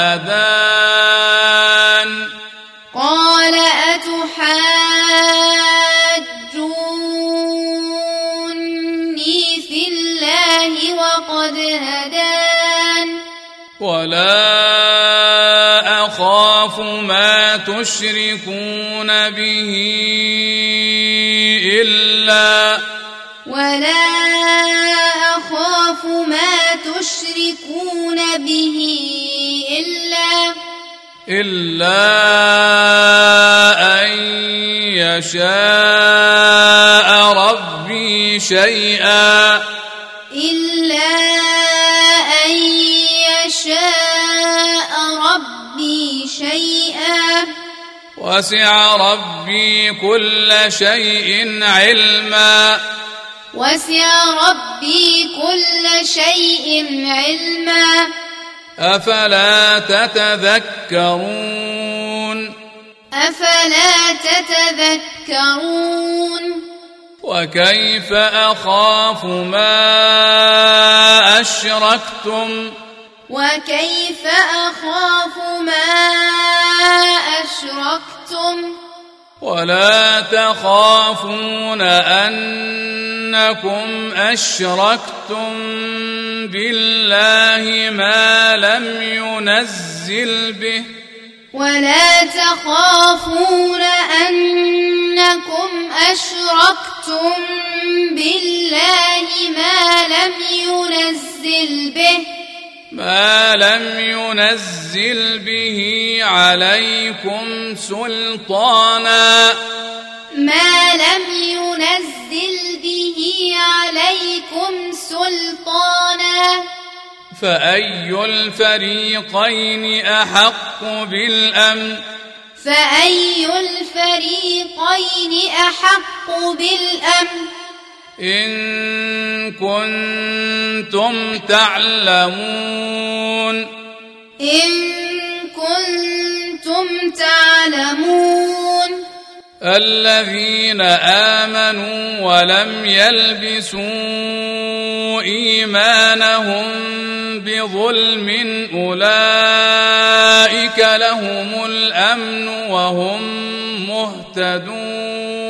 هدان قال أتحاجوني في الله وقد هدان. ولا أخاف ما تشركون به إلا أن يشاء ربي شيئا. إلا أن يشاء ربي شيئا. وسع ربي كل شيء علما. وسع ربي كل شيء علما. أفلا تتذكرون؟ أفلا تتذكرون؟ وكيف أخاف ما أشركتم؟ وكيف أخاف ما أشركتم؟ ولا تخافون أنكم أشركتم بالله ما لم ينزل به. ولا تخافون أنكم أشركتم بالله ما لم ينزل به. ما لم ينزل به عليكم سلطانا. ما لم ينزل به عليكم سلطانا. فأي الفريقين أحق بالأمن؟ فأي الفريقين أحق بالأمن؟ إن كنتم تعلمون. إن كنتم تعلمون. الذين آمنوا ولم يلبسوا إيمانهم بظلم أولئك لهم الأمن وهم مهتدون.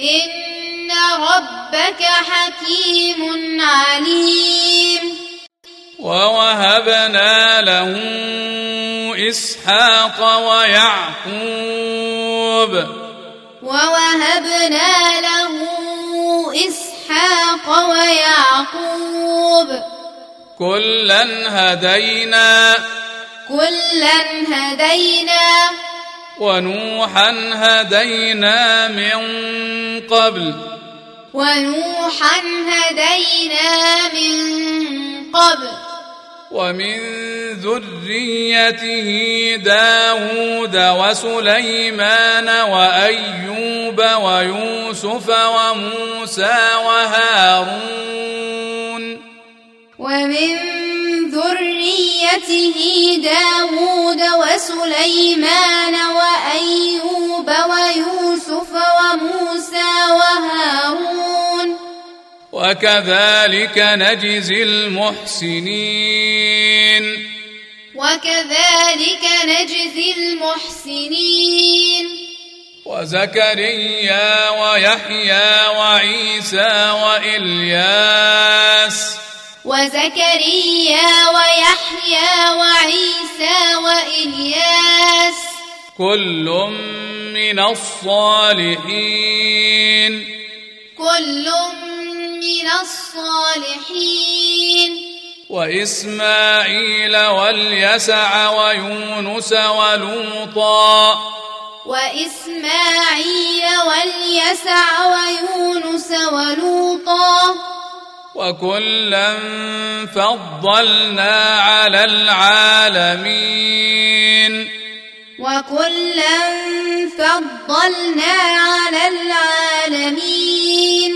إن ربك حكيم عليم ووهبنا له إسحاق ويعقوب ووهبنا له إسحاق ويعقوب كلا هدينا كلا هدينا ونوحا هدينا من قبل. ونوحا هدينا من قبل. ومن ذريته داود وسليمان وأيوب ويوسف وموسى وهارون. ومن ذريته داود وسليمان وأيوب ويوسف وموسى وهارون. وكذلك نجزي المحسنين. وكذلك نجزي المحسنين. وزكريا ويحيى وعيسى وإلياس. وزكريا ويحيى وعيسى وإلياس. كل من الصالحين. كل من الصالحين. وإسماعيل واليسع ويونس ولوطا. وإسماعيل واليسع ويونس ولوطا. وكلا فضلنا على العالمين. وكلا فضلنا على العالمين.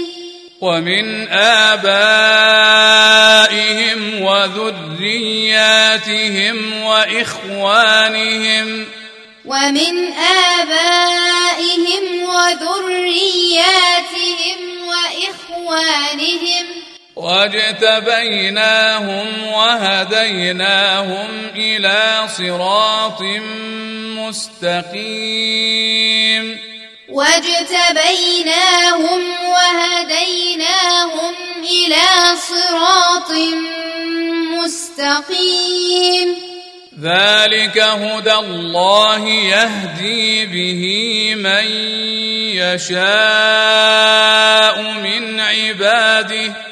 ومن آبائهم وذرياتهم وإخوانهم. ومن آبائهم وذرياتهم وإخوانهم. واجتبيناهم وهديناهم إلى صراط مستقيم واجتبيناهم وهديناهم إلى صراط مستقيم ذلك هدى الله يهدي به من يشاء من عباده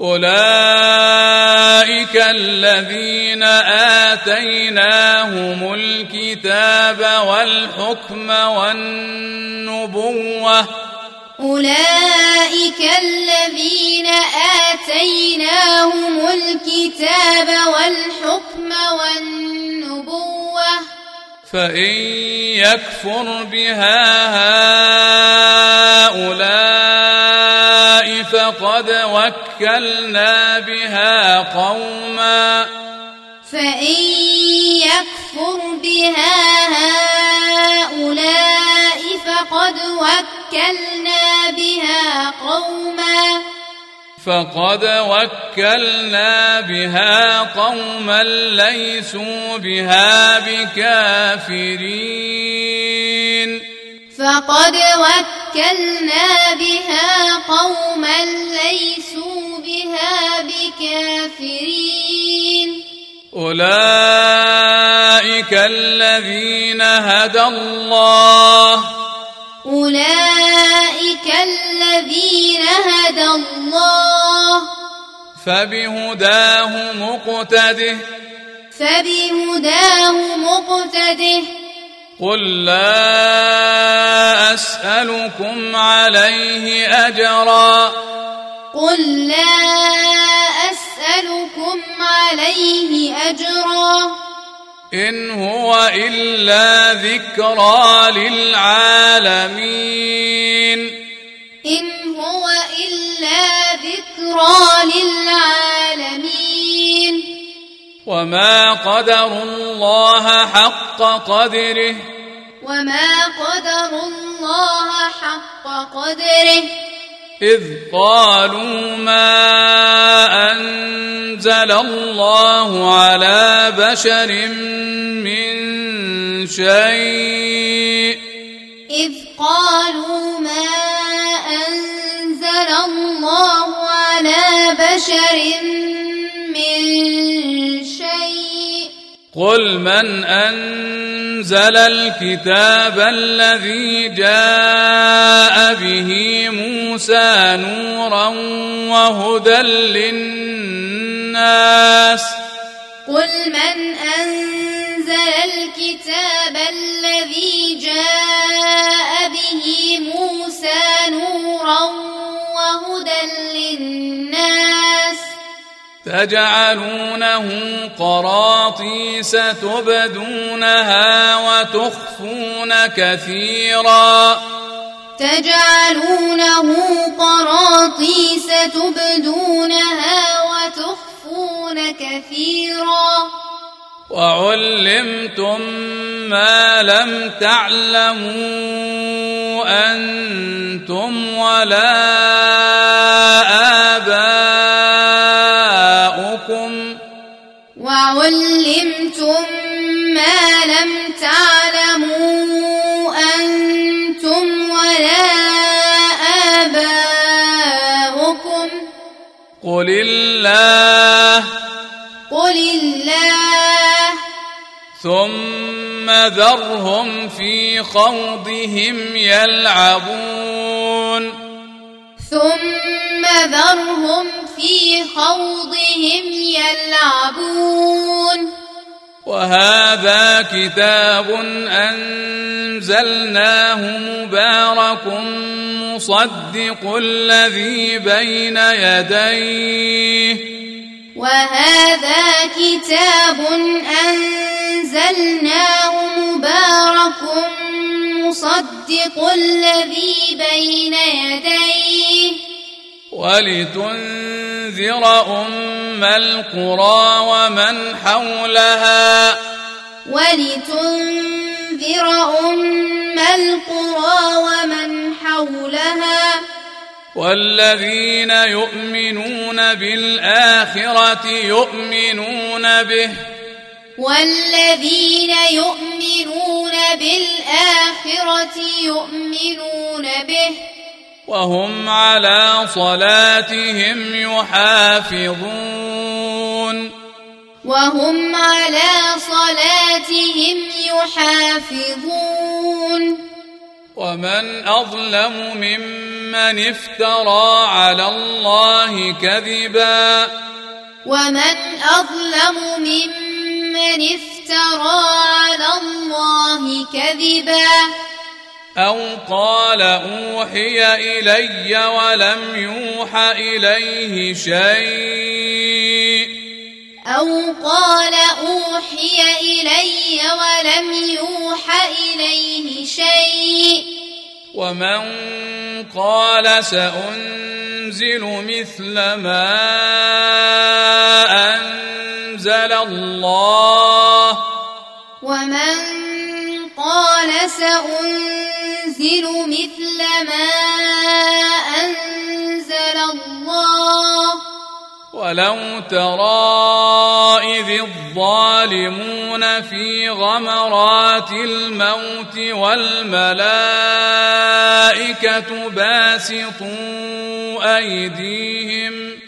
أولئك الذين آتيناهم الكتاب والحكم والنبوة. أولئك الذين آتيناهم الكتاب والحكم والنبوة. فإن يكفر بها هؤلاء فقد وكلنا بها قوما. فإن يكفر بها هؤلاء فقد وكلنا بها قوما. فقد وكلنا بها قوما ليسوا بها بكافرين. فقد وكلنا بها قوما ليسوا بها بكافرين. أولئك الذين هدى الله. أولئك الذين هدى الله. فبهداه مقتده. فبهداه مقتده. قل لا أسألكم عليه أجرا. قل لا أسألكم عليه أجرا. إن هو إلا ذكرى للعالمين. إن هو إلا ذكرى للعالمين. وما قدروا الله حق قدره وما قدر الله حق قدره إذ قالوا ما أنزل الله على بشر من شيء إذ قالوا ما أنزل الله على بشر من شيء قل من انزل الكتاب الذي جاء به موسى نورا وهدى للناس قل من انزل الكتاب الذي جاء به موسى نورا وهدى للناس تجعلونه قراطيس تبدونها وتخفون كثيرا. تجعلونه قراطيس تبدونها وتخفون كثيرا. وعلمتم ما لم تعلموا أنتم ولا آباؤكم لم تعلموا أنتم ولا آباؤكم قل الله قل الله ثم ذرهم في خوضهم يلعبون ثم ذرهم في خوضهم يلعبون وهذا كتاب أنزلناه مبارك مصدق الذي بين يديه. وهذا كتاب أنزلناه مبارك مصدق الذي بين يديه. ولتنذر أم القرى ومن حولها. ولتنذر أم القرى ومن حولها. والذين يؤمنون بالآخرة يؤمنون به. والذين يؤمنون بالآخرة يؤمنون به. وهم على صلاتهم يحافظون. وهم على صلاتهم يحافظون. ومن أظلم ممن افترى على الله كذبا. ومن أظلم ممن افترى على الله كذبا. أو قال أوحي إلي ولم يوحى إليه شيء. أو قال أوحي إلي ولم يوحى إليه شيء. ومن قال سأنزل مثل ما أنزل الله. ومن قال سأنزل مثل ما أنزل الله. ولو ترى إذ الظالمون في غمرات الموت والملائكة باسطوا أيديهم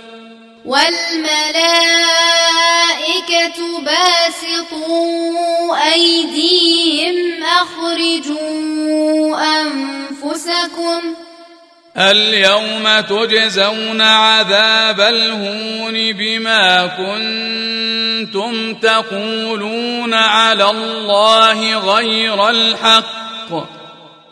والملائكة باسطوا أيديهم أخرجوا أنفسكم اليوم تجزون عذاب الهون بما كنتم تقولون على الله غير الحق.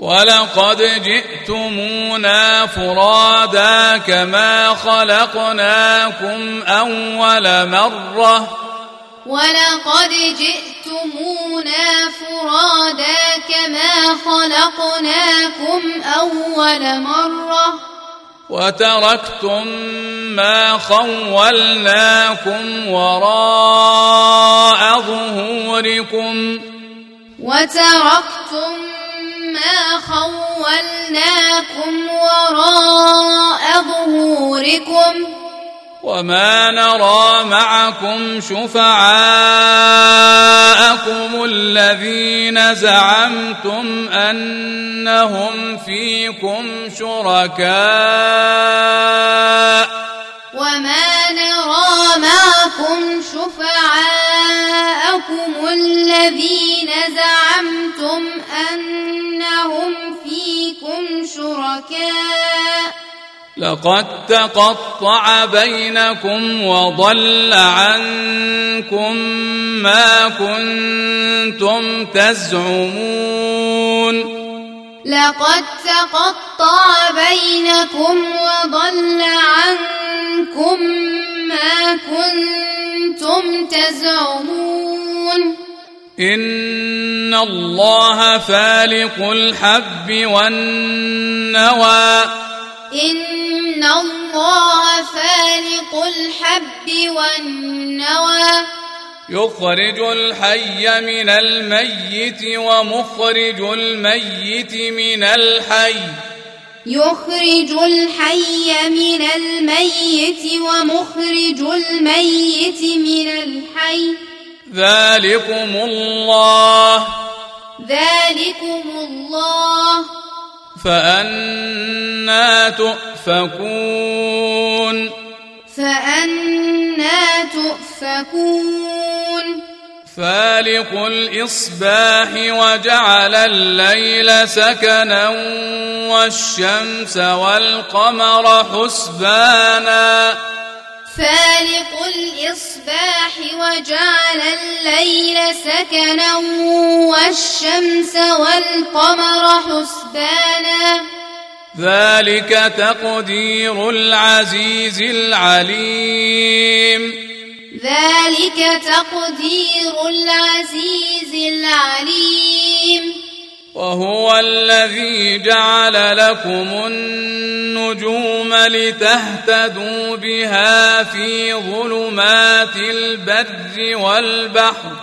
ولقد جئتمونا فرادا كما خلقناكم أول مرة. ولقد جئتمونا فرادا كما خلقناكم أول مرة. وتركتم ما خولناكم وراء ظهوركم. وتركتم ما خولناكم وراء ظهوركم وما نرى معكم شفعاءكم الذين زعمتم انهم فيكم شركاء وما نرى معكم شفعاءكم الذين زعمتم شركاء. لقد تقطع بينكم وضل عنكم ما كنتم تزعمون. لقد تقطع بينكم وضل عنكم ما كنتم تزعمون. ان الله فالق الحب والنوى. إن الله فالق الحب والنوى. يخرج الحي من الميت ومخرج الميت من الحي. يخرج الحي من الميت ومخرج الميت من الحي. ذلكم الله ذلكم الله فأنا تؤفكون فأنا تؤفكون فالق الإصباح وجعل الليل سكنا والشمس والقمر حسبانا فالق الإصباح وجعل الليل سكنا والشمس والقمر حسبانا. ذلك تقدير العزيز العليم. ذلك تقدير العزيز العليم. وهو الذي جعل لكم النجوم لتهتدوا بها في ظلمات البر والبحر.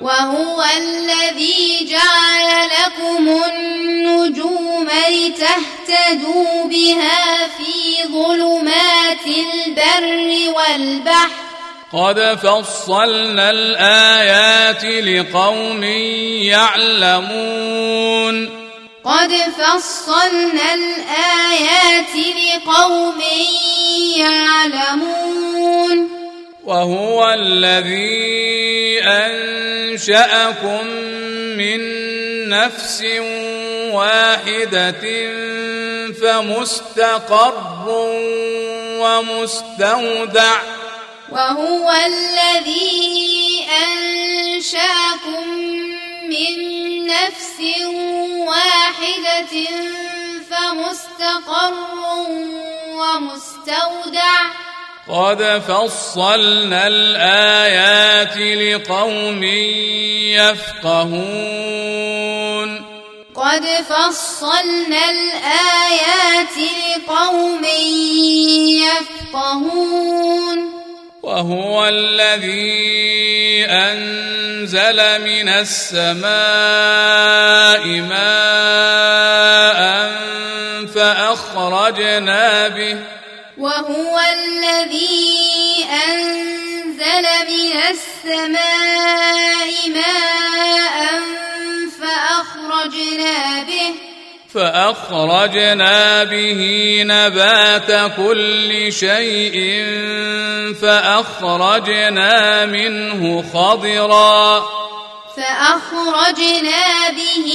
وهو الذي جعل لكم النجوم لتهتدوا بها في ظلمات البر والبحر. قد فصلنا الآيات لقوم يعلمون قد فصلنا الآيات لقوم يعلمون وهو الذي أنشأكم من نفس واحدة فمستقر ومستودع وهو الذي أنشأكم من نفس واحدة فمستقر ومستودع. قد فصلنا الآيات لقوم يفقهون. قد فصلنا الآيات لقوم يفقهون. وهو الذي أنزل من السماء ماء فأخرجنا به. وهو الذي أنزل من السماء ماء فأخرجنا به. فأخرجنا به نبات كل شيء فأخرجنا منه خضرا. فأخرجنا به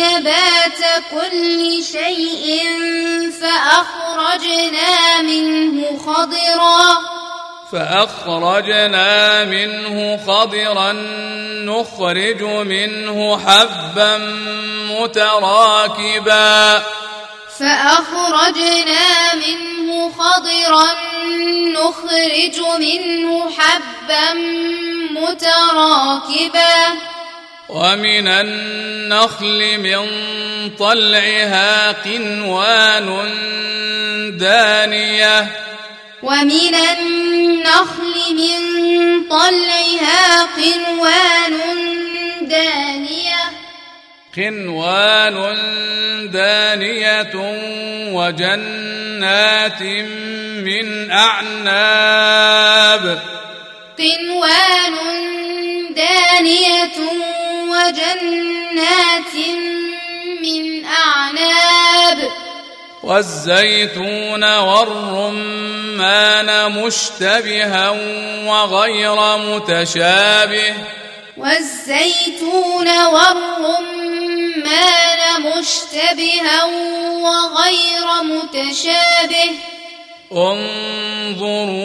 نبات كل شيء فأخرجنا منه خضرا. فأخرجنا منه خضرا نخرج منه حبا متراكبا. فأخرجنا منه خضرا نخرج منه حبا متراكبا. ومن النخل من طلعها قنوان دانية. ومن النخل من طلعها قنوان دانية. قنوان دانية وجنات من أعناب. قنوان دانية وجنات من أعناب. والزيتون والرمان مشتبها وغير متشابه. والزيتون والرمان مشتبها وغير متشابه. انظروا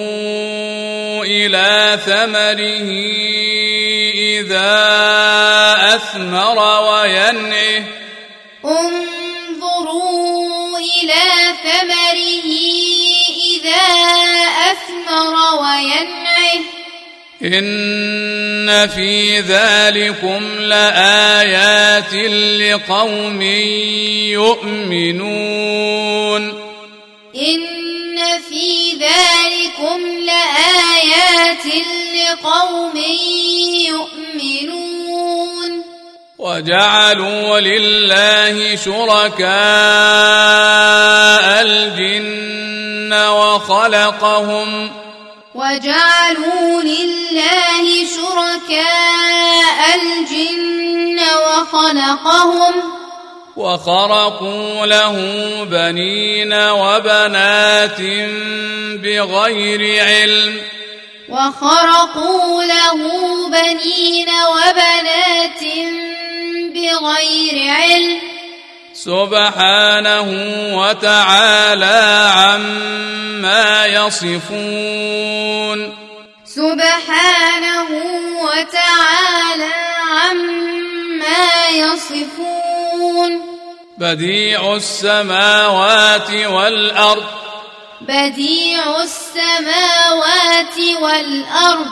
إلى ثمره إذا أثمر وينعه. ثمره إذا أثمر وينعه. إن في ذلكم لآيات لقوم يؤمنون. إن في ذلكم لآيات لقوم يؤمنون. وجعلوا لله شركاء الجن وخلقهم وجعلوا لله شركاء الجن وخلقهم وخرقوا له بنين وبنات بغير علم وخرقوا له بنين وبنات بغير علم. سبحانه وتعالى عما يصفون. سبحانه وتعالى عما يصفون. بديع السماوات والأرض. بديع السماوات والأرض.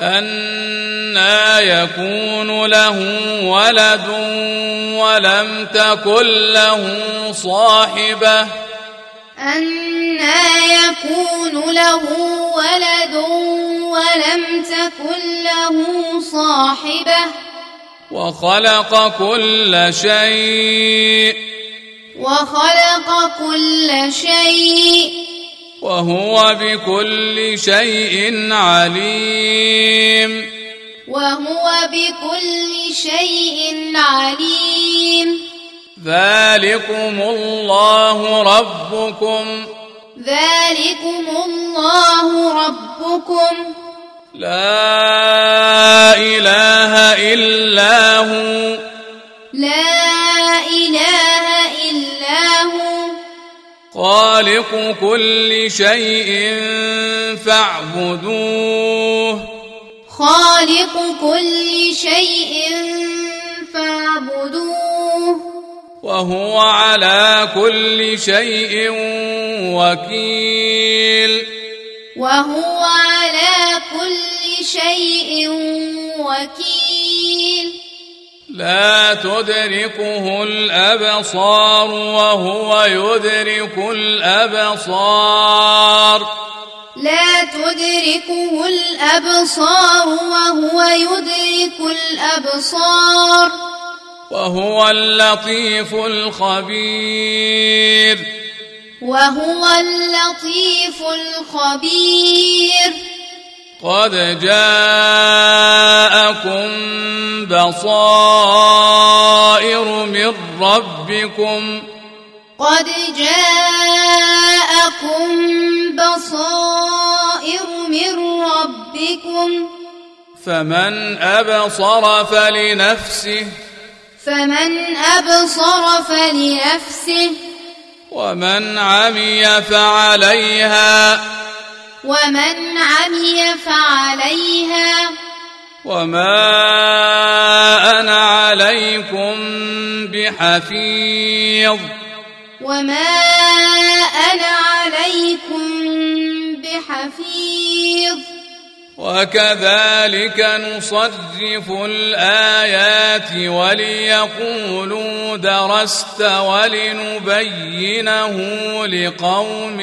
أنا يكون له ولد ولم تكن له صاحبة. أنا يكون له ولد ولم تكن له صاحبة. وخلق كل شيء. وخلق كل شيء وهو بكل شيء عليم. وهو بكل شيء عليم. ذلكم الله ربكم. ذلكم الله ربكم. لا إله إلا هو. لا إله هو خالق كل شيء فاعبدوه. خالق كل شيء فاعبدوه. وهو على كل شيء وكيل. وهو على كل شيء وكيل. لا تدركه الأبصار وهو يدرك الأبصار. لا تدركه الأبصار وهو يدرك الأبصار. وهو اللطيف الخبير. وهو اللطيف الخبير. قد جاءكم بصائر من ربكم. قد جاءكم بصائر من ربكم. فمن أبصر فلنفسه. فمن أبصر فلنفسه. ومن عمي فعليها. ومن عمي فعليها. وما أنا عليكم بحفيظ. وما أنا عليكم بحفيظ. وكذلك نصرف الآيات وليقولوا درست ولنبينه لقوم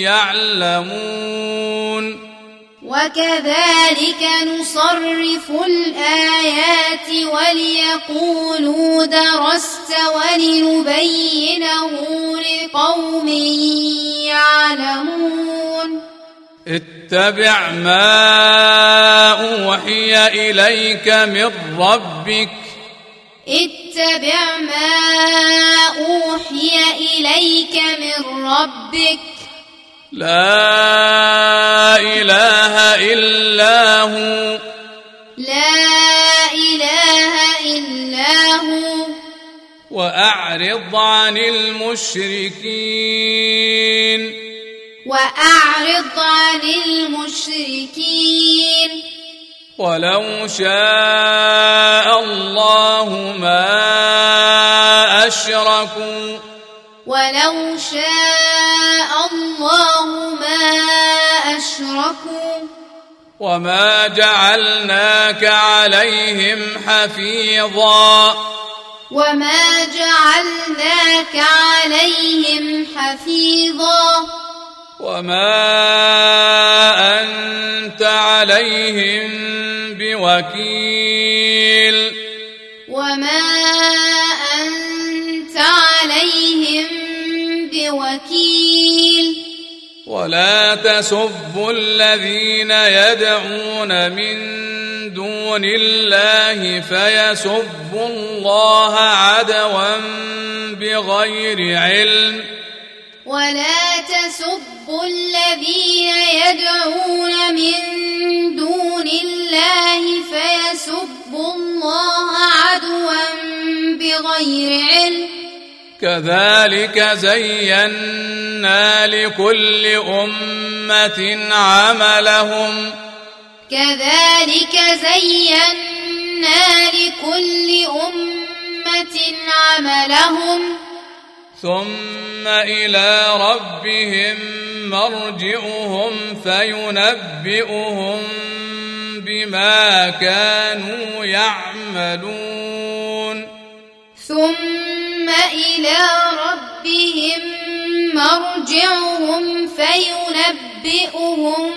يعلمون. وكذلك نصرف الآيات وليقولوا درست ولنبينه لقوم يعلمون. اتبع ما أوحي إليك من ربك. اتبع ما أوحي إليك من ربك. لا إله إلا هو. لا إله إلا هو. وأعرض عن المشركين. وأعرض عن المشركين. ولو شاء الله ما أشركوا. ولو شاء الله ما أشركوا. وما جعلناك عليهم حفيظا. وما جعلناك عليهم حفيظا. وما أنت عليهم بوكيل وما أنت عليهم بوكيل ولا تسبوا الذين يدعون من دون الله فيسبوا الله عدوا بغير علم ولا تسبوا الذين يدعون من دون الله فيسبوا الله عدوا بغير علم. كذلك زينا لكل أمة عملهم. كذلك زينا لكل أمة عملهم. ثم إلى ربهم مرجعهم فينبئهم بما كانوا يعملون ثم إلى ربهم مرجعهم فينبئهم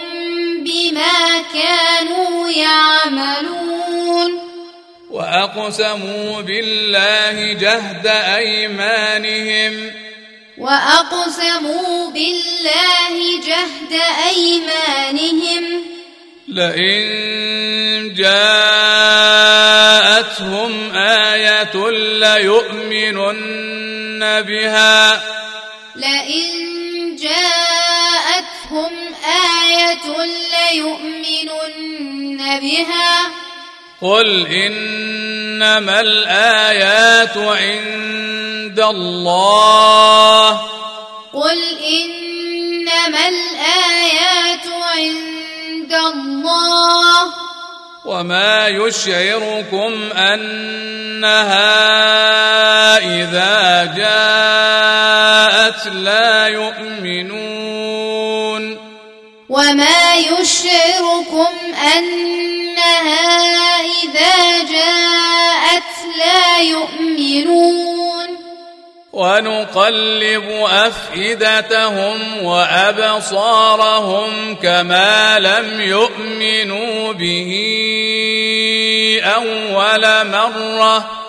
بما كانوا يعملون وأقسموا بالله جهد أيمانهم. وأقسموا بالله جهد أيمانهم. لئن جاءتهم آية ليؤمنن بها. لئن جاءتهم آية ليؤمنن بها. قل إنما الآيات عند الله قل إنما الآيات عند الله وما يشعركم أنها إذا جاءت لا يؤمنون وما يشعركم أنها إذا جاءت لا يؤمنون ونقلب أفئدتهم وأبصارهم كما لم يؤمنوا به أول مرة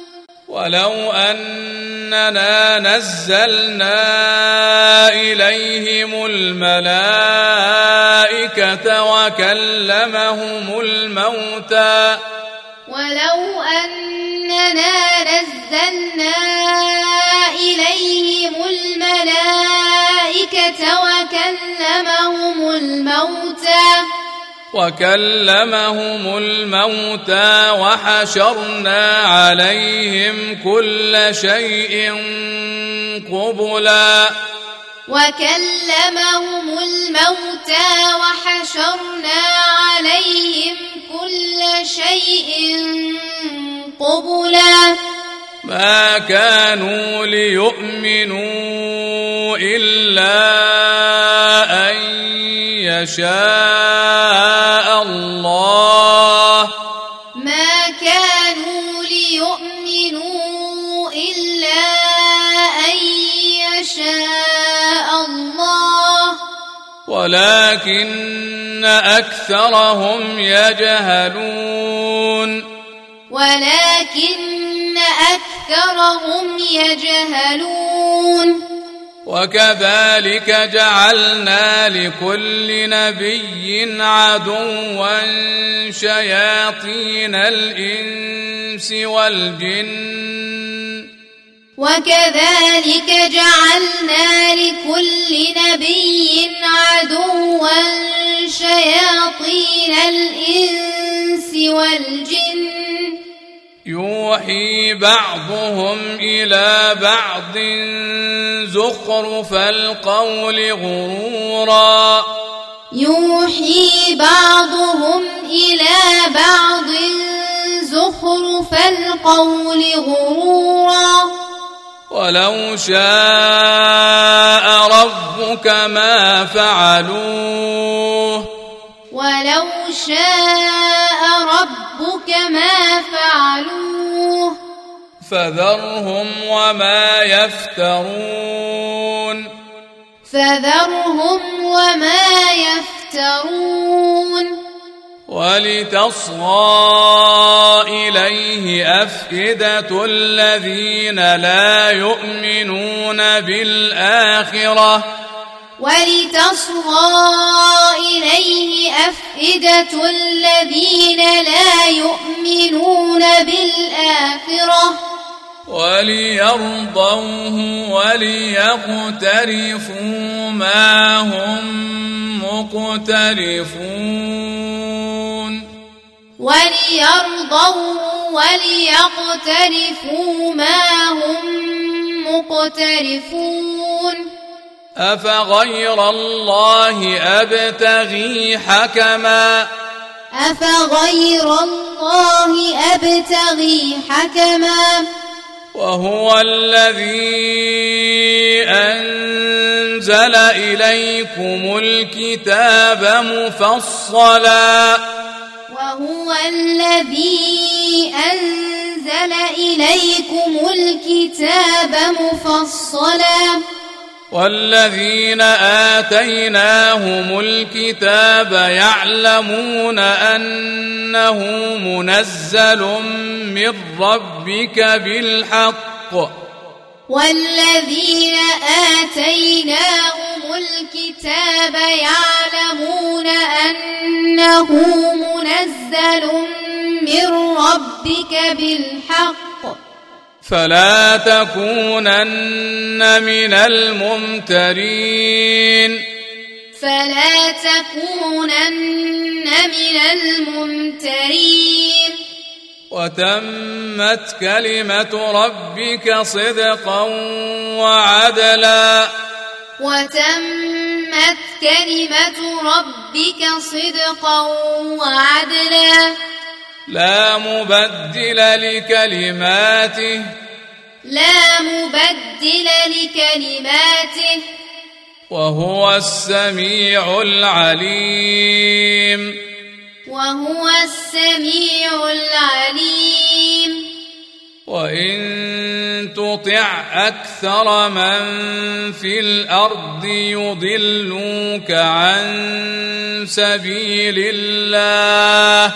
ولو أننا نزلنا إليهم الملائكة وكلمهم الموتى ولو أننا نزلنا إليهم الملائكة وكلمهم الموتى وكلمهم الموتى وحشرنا عليهم كل شيء قبلا. وكلمهم الموتى وحشرنا عليهم كل شيء قبلا. ما كانوا ليؤمنوا إلا أن يشاء الله. ما كانوا ليؤمنوا إلا أن يشاء الله. ولكن أكثرهم يجهلون. ولكن أكثرهم يجهلون. وكذلك جعلنا لكل نبي عدوا شياطين الإنس والجن. وكذلك جعلنا لكل نبي عدوا شياطين الإنس والجن. يوحي بعضهم إلى بعض زخرف القول غرورا. يوحي بعضهم إلى بعض زخرف القول غرورا. ولو شاء ربك ما فعلوه. ولو شاء ربك ما فعلوه. فذرهم وما يفترون. فذرهم وما يفترون. ولتصغى إليه أفئدة الذين لا يؤمنون بالآخرة. ولتصغى إليه أفئدة الذين لا يؤمنون بالآخرة. وليرضوه وليقترفوا ما هم مقترفون. وليرضوه وليقترفوا ما هم مقترفون. أفغير الله أبتغي حكما؟ أفغير الله أبتغي حكما؟ وهو الذي أنزل إليكم الكتاب مفصلا. وهو الذي أنزل إليكم الكتاب مفصلا. والذين آتيناهم الكتاب يعلمون أنه منزل من ربك بالحق. والذين آتيناهم الكتاب يعلمون أنه منزل من ربك بالحق. فلا تكونن من الممترين. فلا تكونن من الممترين. وتمت كلمة ربك صدقا وعدلا. وتمت كلمة ربك صدقا وعدلا. لا مبدل لكلماته. لا مبدل لكلماته. وهو السميع العليم. وهو السميع العليم. وإن تطع أكثر من في الأرض يضلوك عن سبيل الله.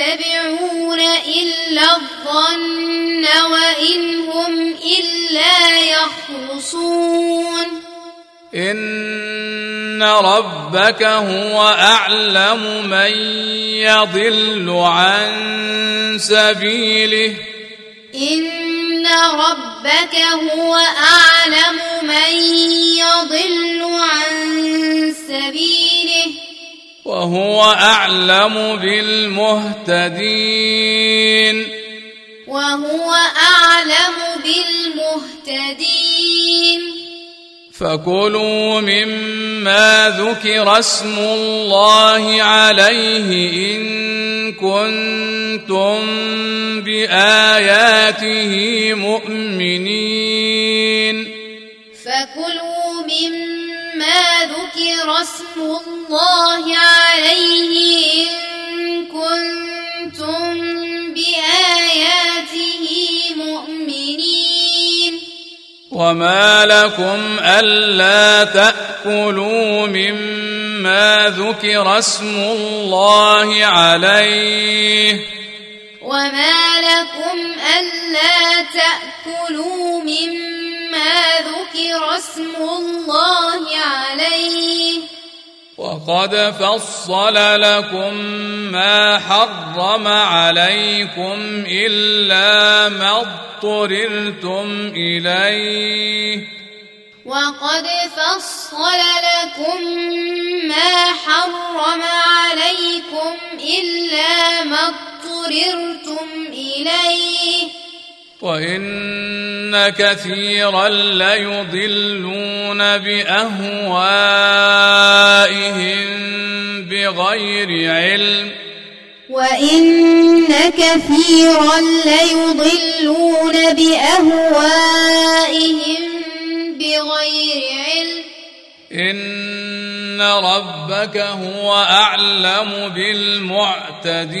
يتبعون إلا الظن وإن هم إلا يخرصون. إن ربك هو أعلم من يضل عن سبيله. إن ربك هو أعلم من يضل عن سبيله. وهو أعلم بالمهتدين. وهو أعلم بالمهتدين. فكلوا مما ذكر اسم الله عليه إن كنتم بآياته مؤمنين. فكلوا مما ذكر اسم الله عليه إن كنتم بآياته مؤمنين. وما لكم ألا تأكلوا مما ذكر اسم الله عليه. وما لكم ألا تأكلوا مما ذكر اسم الله عليه وقد فصل لكم ما حرم عليكم إلا ما اضطررتم إليه وقد فصل لكم ما حرم عليكم إلا ما اضطررتم إليه وإن كثيرا ليضلون بأهوائهم بغير علم وإن كثيرا ليضلون بأهوائهم بغير علم إن ربك هو أعلم بالمعتدين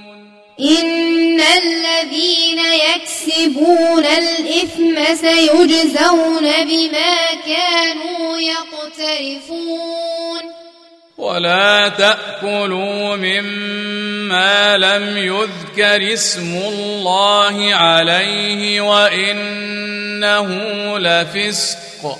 إن الذين يكسبون الإثم سيجزون بما كانوا يقترفون. ولا تأكلوا مما لم يذكر اسم الله عليه وإنه لفسق.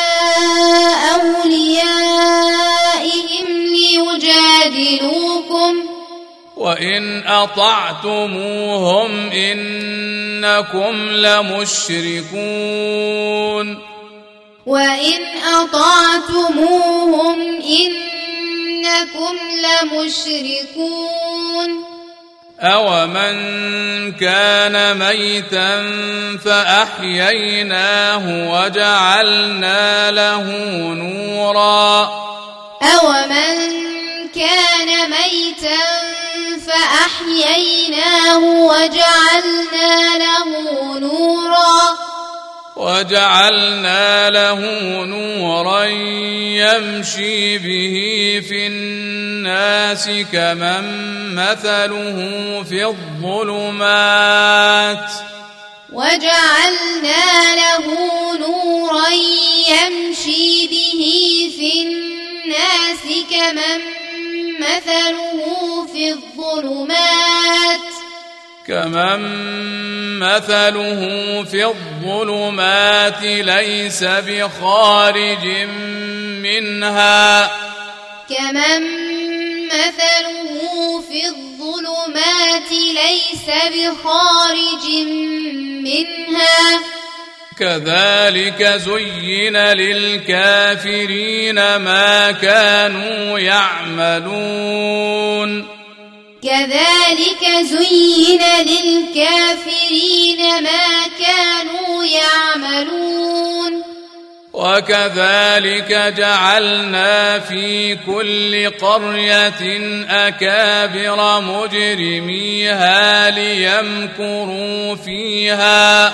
ليجادلوكم وإن أطعتموهم إنكم لمشركون. وإن أطعتموهم إنكم لمشركون. أومن كان ميتا فأحييناه وجعلنا له نورا. أومن كان ميتا فأحييناه وجعلنا له نورا. وجعلنا له نورا يمشي به في الناس كمن مثله في الظلمات. وجعلنا له نورا يمشي به في الناس كمن مثله في الظلمات. كمن مثله في الظلمات ليس بخارج منها. كمن مثله في الظلمات ليس بخارج منها. كذلك زين للكافرين ما كانوا يعملون. كذلك زين للكافرين ما كانوا يعملون. وكذلك جعلنا في كل قرية أكابر مجرميها ليمكروا فيها.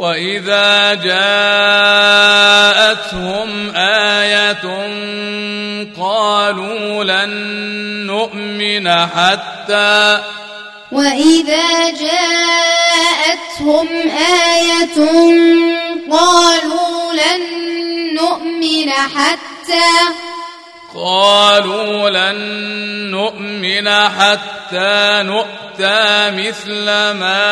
واذا جاءتهم إيه قالوا لن نؤمن حتى واذا جاءتهم إيه قالوا لن نؤمن حتى قالوا لن نؤمن حتى نؤتى مثل ما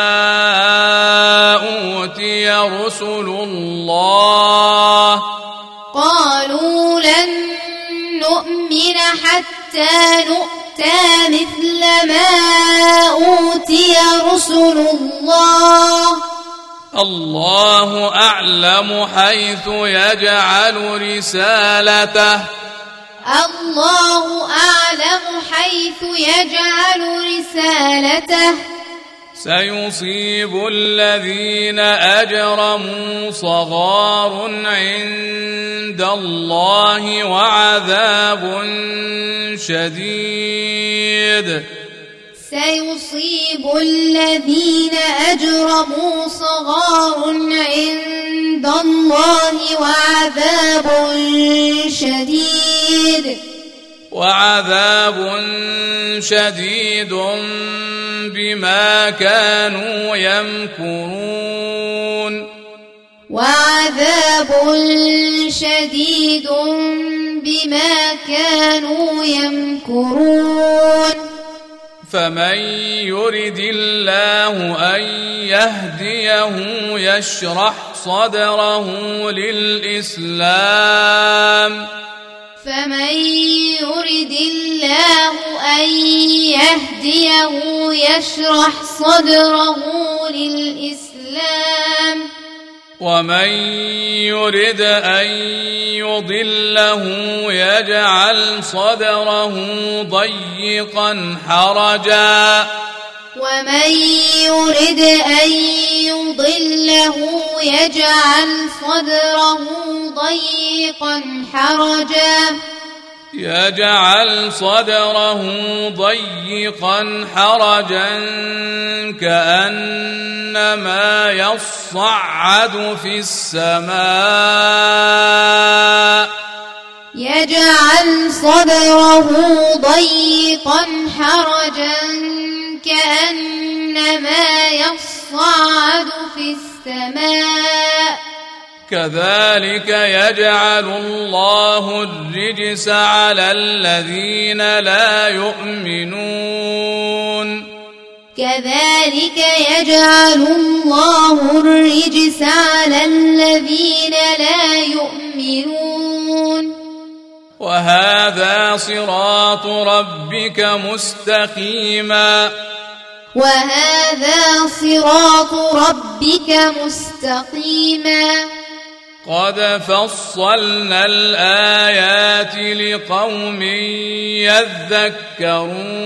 أوتي رسل الله. قالوا لن نؤمن حتى نؤتى مثل ما أوتي رسل الله. الله أعلم حيث يجعل رسالته. الله أعلم حيث يجعل رسالته. سيصيب الذين أجرموا صغار عند الله وعذاب شديد. سيصيب الذين أجرموا صغار عند الله وعذاب شديد. وعذاب شديد بما كانوا يمكرون. وعذاب شديد بما كانوا يمكرون. فمن يرد الله أن يهديه يشرح صدره للإسلام. فمن يرد الله أن يهديه يشرح صدره للإسلام. ومن يرد أن يضله يجعل صدره ضيقا حرجا. ومن يرد أن يضله يجعل صدره ضيقا حرجا. يجعل صدره ضيقا حرجا كأنما يصعد في السماء. يجعل صدره ضيقا حرجا كأنما يصعد في السماء. كذلك يجعل الله الرجس على الذين لا يؤمنون. كذلك يجعل الله الرجس على الذين لا يؤمنون. وهذا صراط ربك مستقيما. وهذا صراط ربك مستقيما. قد فصلنا الآيات لقوم يذكرون.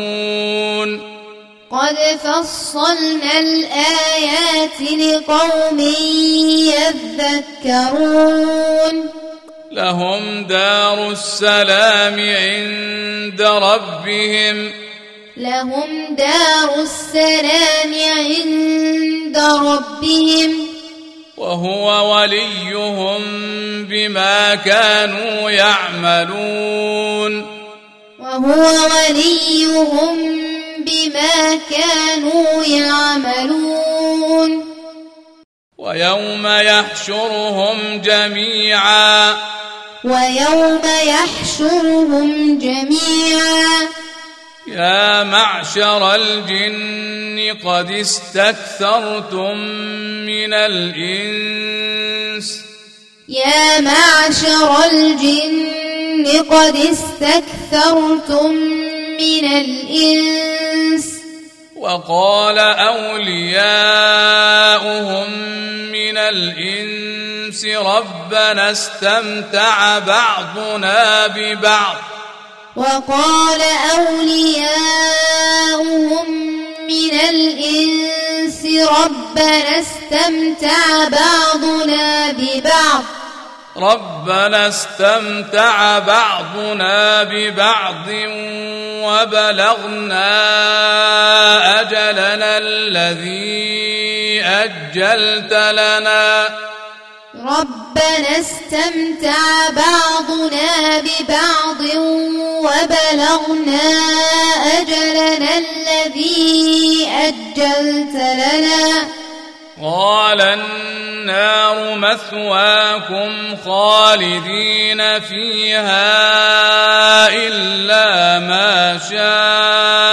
قد فصلنا الآيات لقوم يذكرون. لهم دار السلام عند ربهم. لهم دار السلام عند ربهم. وهو وليهم بما كانوا يعملون. وهو وليهم بما كانوا يعملون. ويوم يحشرهم جميعا. ويوم يحشرهم جميعا. يا معشر الجن قد استكثرتم من الإنس. يا معشر الجن قد استكثرتم من الإنس. وقال أولياؤهم من الإنس ربنا استمتع بعضنا ببعض. وقال أولياؤهم من الإنس ربنا استمتع بعضنا ببعض. ربنا استمتع بعضنا ببعض وبلغنا أجلنا الذي أجلت لنا. ربنا استمتع بعضنا ببعض وبلغنا أجلنا الذي أجلت لنا. قال النار مثواكم خالدين فيها إلا ما شاء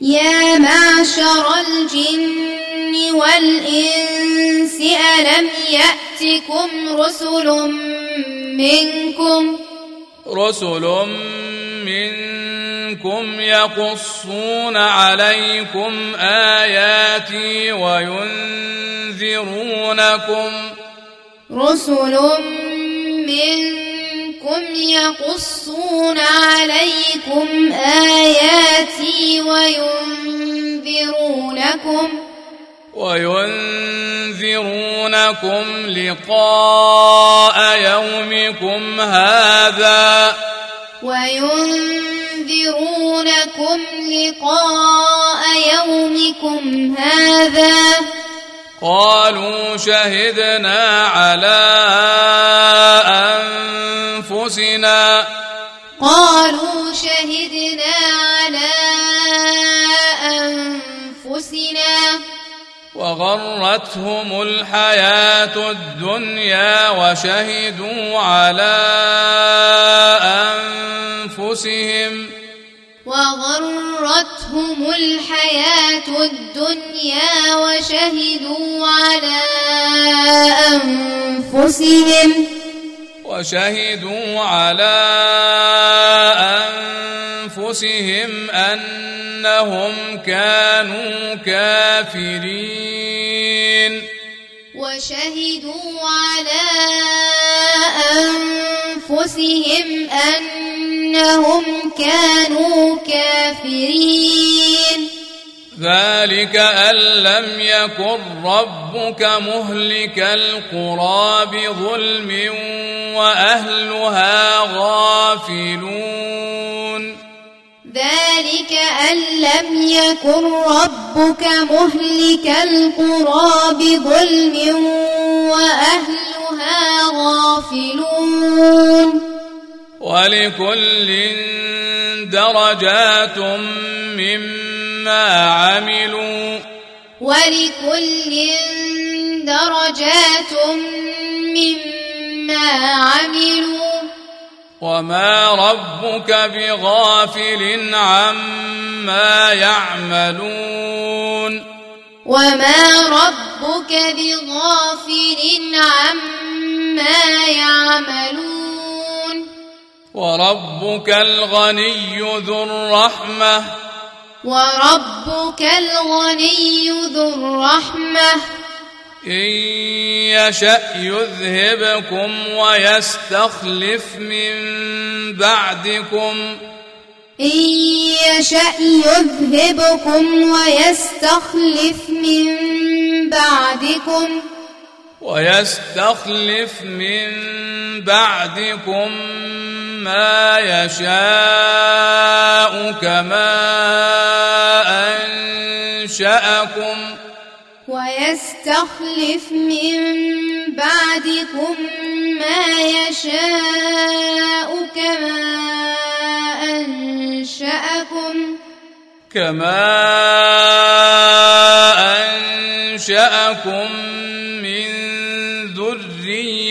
يا معشر الجن والإنس ألم يأتكم رسل منكم؟ رسل منكم يقصون عليكم آياتي وينذرونكم. رسل منكم يقصون عليكم آياتي وينذرونكم وينذرونكم لقاء يومكم هذا وينذرونكم لقاء يومكم هذا قالوا شهدنا على أنفسنا. قالوا شهدنا على أنفسنا. وغرتهم الحياة الدنيا وشهدوا على أنفسهم. وغرتهم الحياة الدنيا وشهدوا على أنفسهم وشهدوا على أنفسهم أنهم كانوا كافرين. وشهدوا على أنفسهم أنهم كانوا كافرين. ذلك أن لم يكن ربك مهلك القرى بظلم وأهلها غافلون. ذلك أن لم يكن ربك مهلك القرى بظلم وأهلها غافلون. ولكل درجات مما عملوا. ولكل درجات مما عملوا. وما ربك بغافل عما يعملون. وما ربك بغافل عما يعملون. وربك الغني ذو الرحمة. وربك الغني ذو الرحمة. إن يشأ يذهبكم ويستخلف من بعدكم. إن يشأ يذهبكم ويستخلف من بعدكم. ويستخلف من بعدكم ما يشاء كما أنشأكم. ويستخلف من بعدكم ما يشاء كما أنشأكم. كما أنشأكم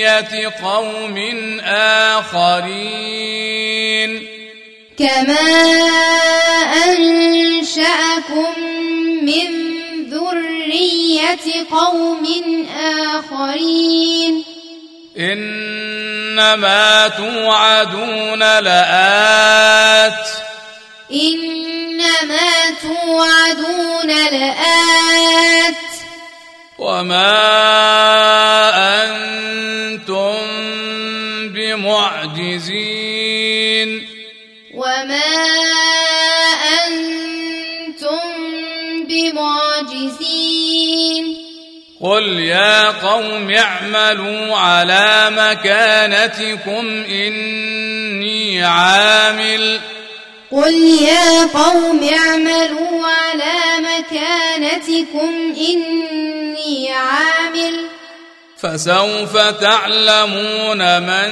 ذرية قوم آخرين. كما أنشأكم من ذرية قوم آخرين. إنما توعدون لآت. إنما توعدون لآت. وما أنتم بمعجزين وما أنتم بمعجزين قل يا قوم اعملوا على مكانتكم إني عامل قل يا قوم اعملوا على مكانتكم إني عامل فسوف تعلمون من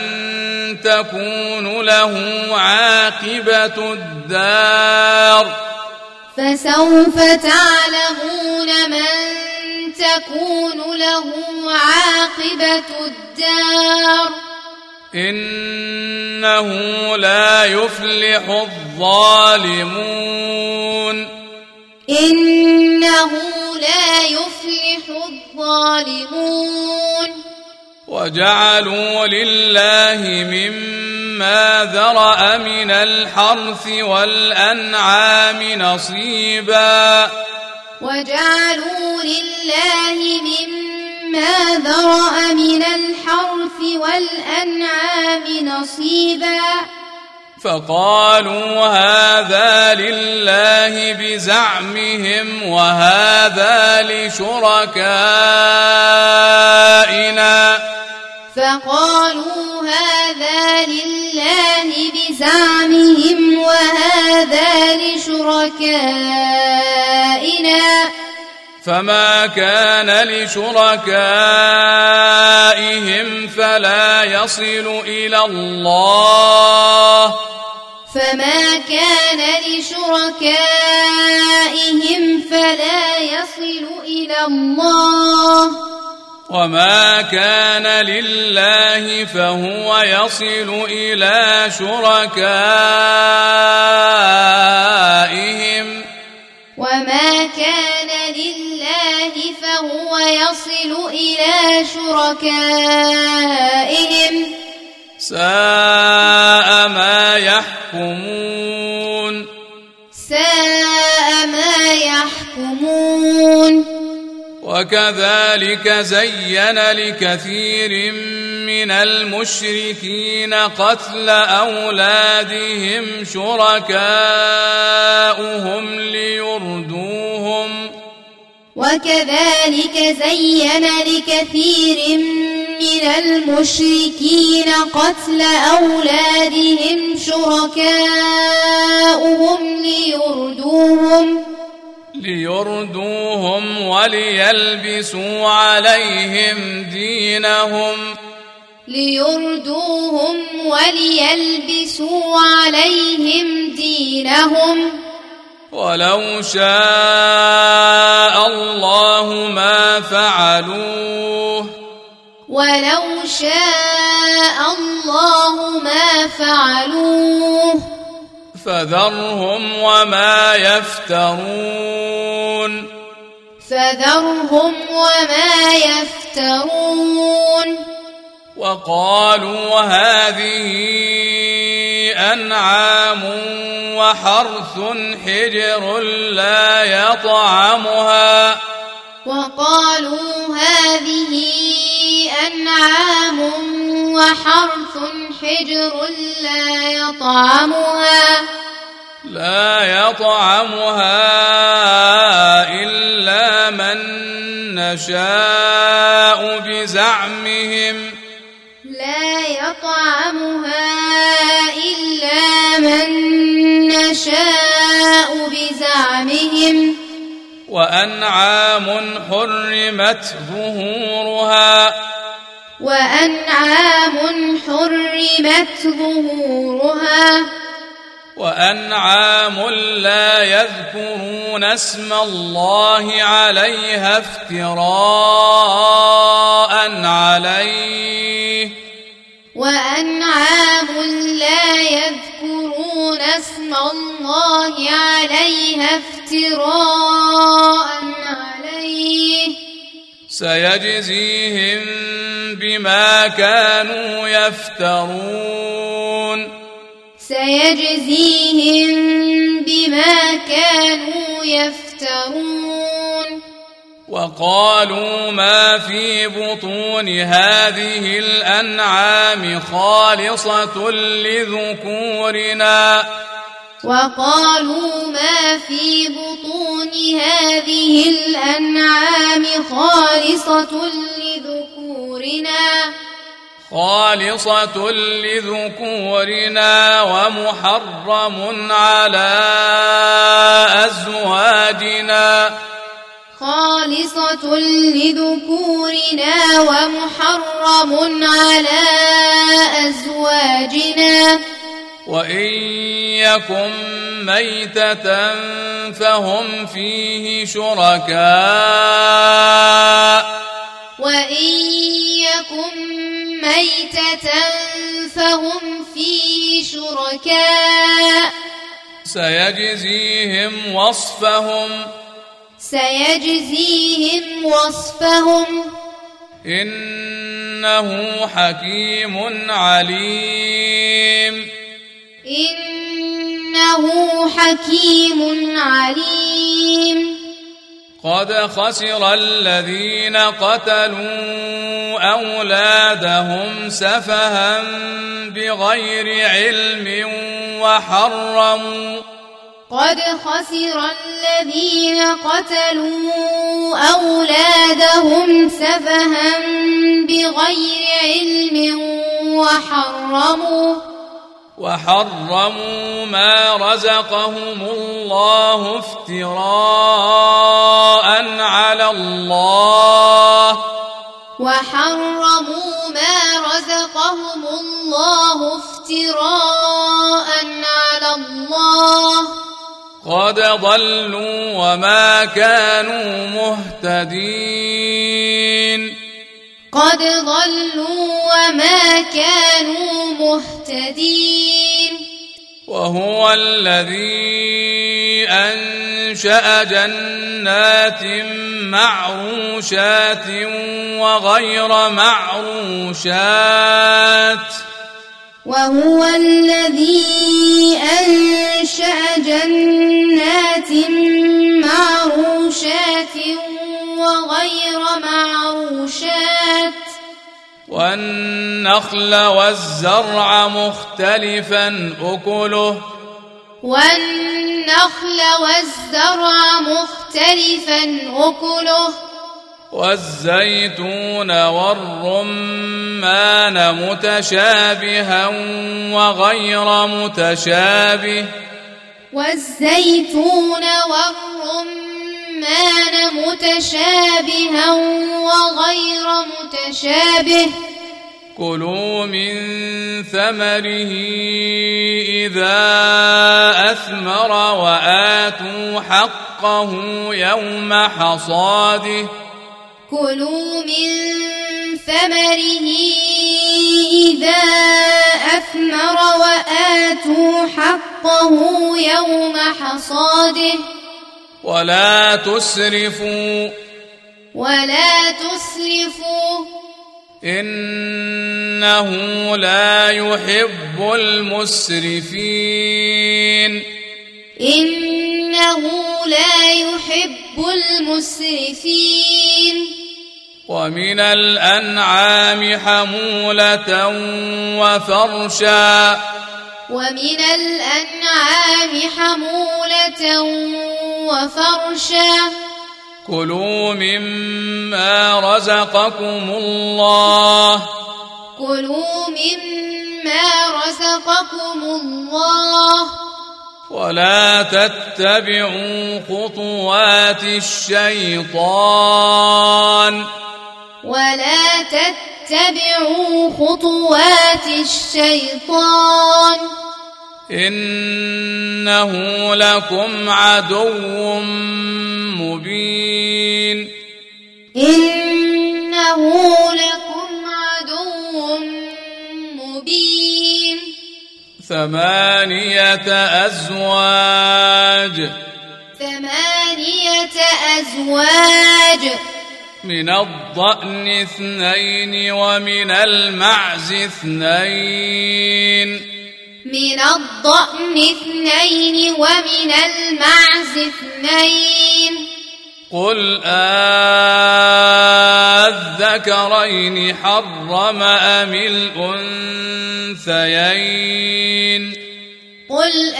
تكون له عاقبة الدار فسوف تعلمون من تكون له عاقبة الدار إنه لا يفلح الظالمون. إنه لا يفلح الظالمون. وجعلوا لله مما ذرأ من الحرث والأنعام نصيبا. وجعلوا لله مما ذرأ من الحرث والأنعام نصيبا فقالوا هذا لله بزعمهم وهذا لشركائنا فقالوا هذا لله بزعمهم وهذا لشركائنا فما كان لشركائهم فلا يصل إلى الله فما كان لشركائهم فلا يصل إلى الله وما كان لله فهو يصل إلى شركائهم وما كان فهو يصل إلى شركائهم. ساء ما يحكمون. ساء ما يحكمون. وكذلك زين لكثير من المشركين قتل أولادهم شركاؤهم ليردوهم. وكذلك زين لكثير من المشركين قتل أولادهم شركاؤهم ليردوهم ليردوهم وليلبسوا عليهم دينهم. ليردوهم وليلبسوا عليهم دينهم. ولو شاء الله ما فعلوه. ولو شاء الله ما فعلوه. فذرهم وما يفترون. فذرهم وما يفترون. وقالوا هذه أنعام وحرث حجر لا يطعمها. وقالوا هذه أنعام وحرث حجر لا يطعمها. لا يطعمها إلا من نشاء بزعمهم. لا يطعمها إلا من نشاء بزعمهم. وأنعام حرمت ظهورها. وأنعام حرمت ظهورها. وأنعام لا يذكرون اسم الله عليها افتراء عليه. وأنعام لا يذكرون اسم الله عليها افتراء عليه. سيجزيهم بما كانوا يفترون. سيجزيهم بما كانوا يفترون. وقالوا ما في بطون هذه الأنعام خالصة لذكورنا. وقالوا ما في بطون هذه الأنعام خالصة لذكورنا. خالصة لذكورنا ومحرم على أزواجنا. خالصة لذكورنا ومحرم على أزواجنا. وإن يكن ميتة فهم فيه شركاء. وإن يكن ميتة فهم فيه شركاء. سيجزيهم وصفهم. سيجزيهم وصفهم. إنه حكيم عليم. إنه حكيم عليم. قد خسر الذين قتلوا أولادهم سفها بغير علم وحرموا قد خسر الذين قتلوا أولادهم سفها بغير علم وحرموا وحرموا ما رزقهم الله افتراء على الله. وحرموا ما رزقهم الله افتراء ضلوا وما كانوا مهتدين. قد ضلوا وما كانوا مهتدين. وهو الذي أنشأ جنات معروشات وغير معروشات. وهو الذي أنشأ جنات معروشات وغير معروشات. والنخل والزرع مختلفا أكله. والنخل والزرع مختلفا أكله. والزيتون والرمان متشابها وغير متشابه والزيتون والرمان متشابها وغير متشابه كلوا من ثمره إذا أثمر وآتوا حقه يوم حصاده كلوا من ثمره إذا أثمر وآتوا حقه يوم حصاده. ولا تسرفوا. ولا تسرفوا. إنه لا يحب المسرفين. إنه لا يحب المسرفين. ومن الأنعام حمولة وفرشا. ومن الأنعام حمولة وفرشا. كلوا مما رزقكم الله. كلوا مما رزقكم الله. ولا تتبعوا خطوات الشيطان. ولا تتبعوا خطوات الشيطان. إنه لكم عدو مبين. إنه لكم عدو مبين. ثمانية أزواج. ثمانية أزواج. من الضأن اثنين ومن المعز اثنين. من الضأن اثنين ومن المعز اثنين. قل أذكرين حرم أم الأنثيين قل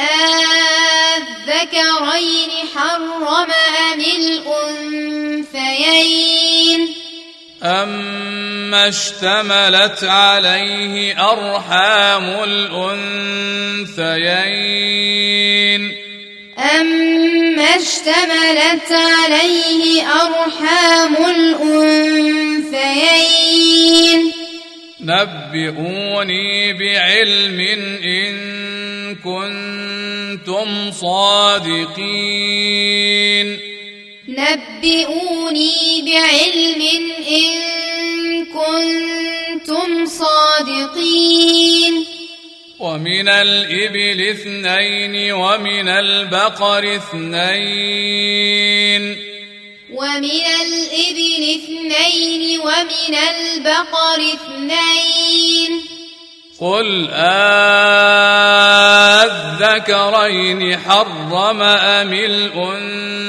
أذكرين حرم أم الأنثيين أما اشتملت عليه أرحام الأنثيين أما اشتملت عليه أرحام الأنثيين نبئوني بعلم إن كنتم صادقين نبئوني بعلم إن كنتم صادقين ومن الإبل اثنين ومن البقر اثنين. ومن الإبل اثنين ومن البقر اثنين. قل أذكرين حرم أم الأنثيين؟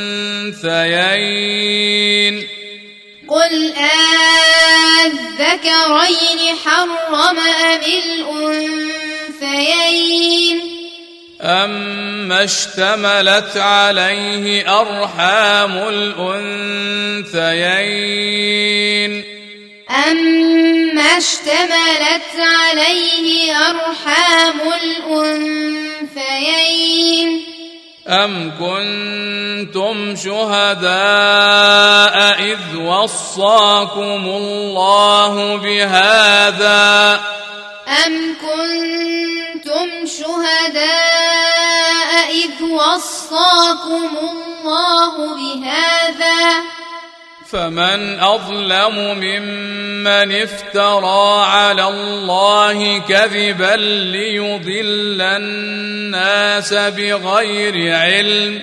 قل أذكرين حرم أم الأنثيين. أما اشتملت عليه أرحام الأنثيين. أما اشتملت عليه أرحام الأنثيين. أم كنتم شهداء إذ وصاكم الله بهذا. أم كنتم شهداء إذ وصاكم الله بهذا فمن أظلم ممن افترى على الله كذبا ليضل الناس بغير علم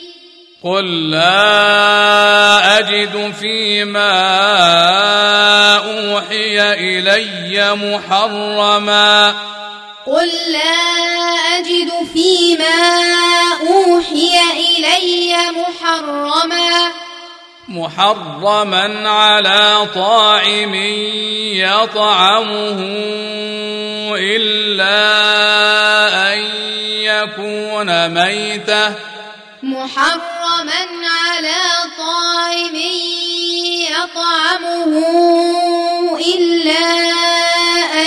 قل لا أجد فيما أوحي إلي محرما قل لا أجد فيما أوحي إلي محرما محرما على طاعم يطعمه إلا أن ميتة محرما على طاعم يطعمه إلا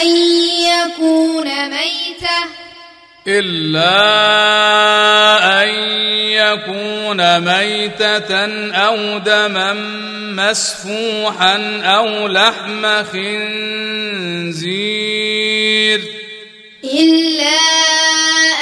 أن يكون ميتة إلا أن يكون ميتة أو دما مسفوحا أو لحم خنزير. إلا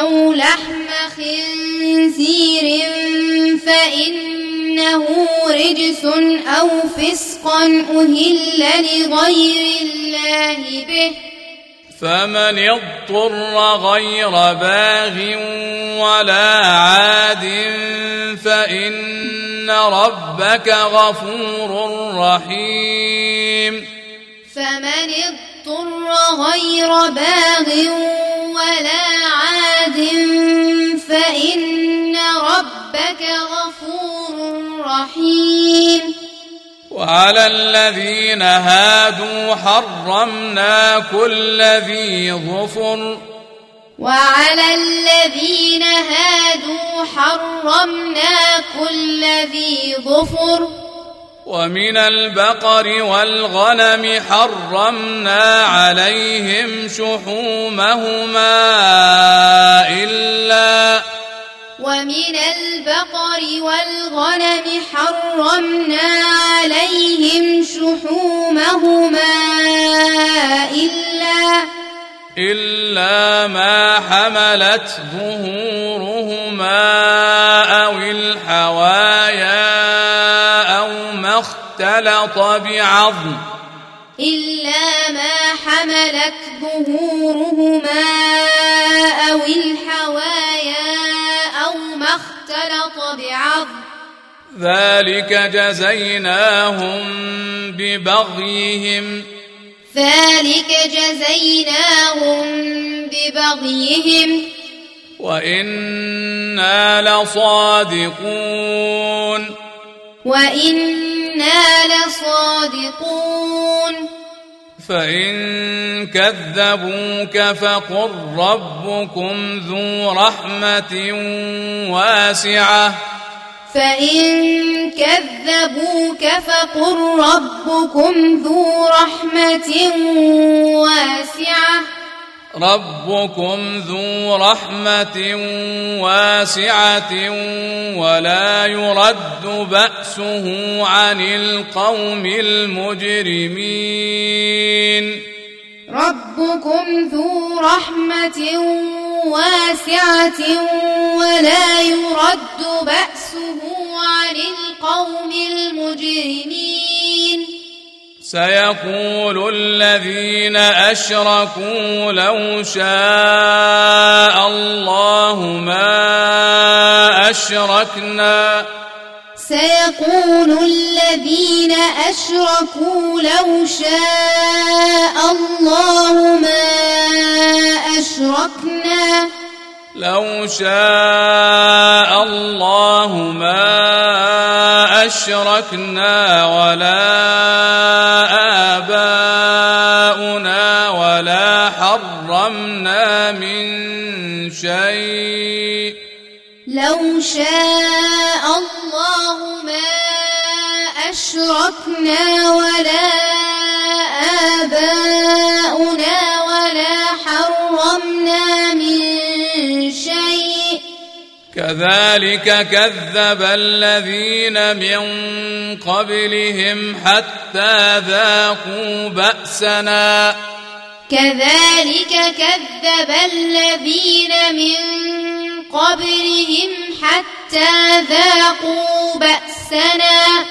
أو لحم خنزير فإنه رجس أو فسقا أهل لغير الله به. فمن اضطر غير باغ ولا عاد فإن ربك غفور رحيم. فمن اضطر غير باغ ولا عاد فإن ربك غفور رحيم. وعلى الذين هادوا حرمنا كل ذي ظفر. وعلى الذين هادوا حرمنا كل ذي ظفر. ومن البقر والغنم حرمنا عليهم شحومهما إلا ومن البقر والغنم حرمنا عليهم شحومهما إلا إلا ما حملت ظهورهما أو الحوايا اختلط بعظم. إلا ما حملت ظهورهما أو الحوايا أو ما اختلط بعظم. ذلك جزيناهم ببغيهم. ذلك جزيناهم ببغيهم. وإنا لصادقون. وإنا لصادقون فإن كذبوك فقل ربكم ذو رحمة واسعة فإن كذبوك فقل ربكم ذو رحمة واسعة ربكم ذو رحمة واسعة ولا يرد بأسه عن القوم المجرمين. ربكم ذو رحمة واسعة ولا يرد بأسه عن القوم المجرمين. سيقول الذين أشركوا لو شاء الله ما أشركنا. سيقول الذين أشركوا لو شاء الله ما أشركنا. لو شاء الله ما أشركنا ولا آباؤنا ولا حرمنا من شيء. لو شاء الله ما أشركنا ولا كذلك كذب الذين من قبلهم حتى ذاقوا بأسنا. كذلك كذب الذين من قبلهم حتى ذاقوا بأسنا.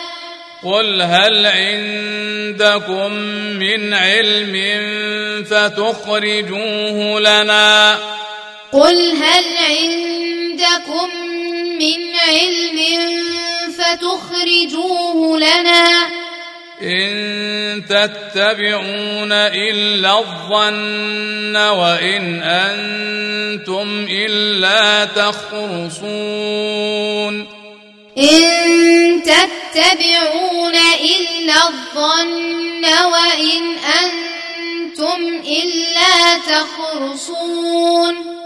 قل هل عندكم من علم فتخرجوه لنا؟ قل هل عندكم من علم فتخرجوه لنا؟ إن تتبعون إلا الظن وإن أنتم إلا تخرصون إن تتبعون إلا الظن وإن أنتم إلا تخرصون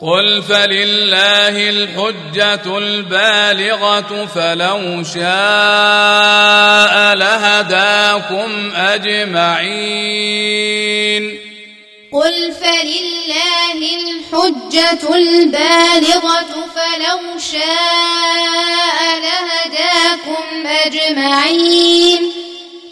قل فلله الحجة البالغة فلو شاء لهداكم أجمعين. قل فلله الحجة البالغة فلو شاء لهداكم أجمعين.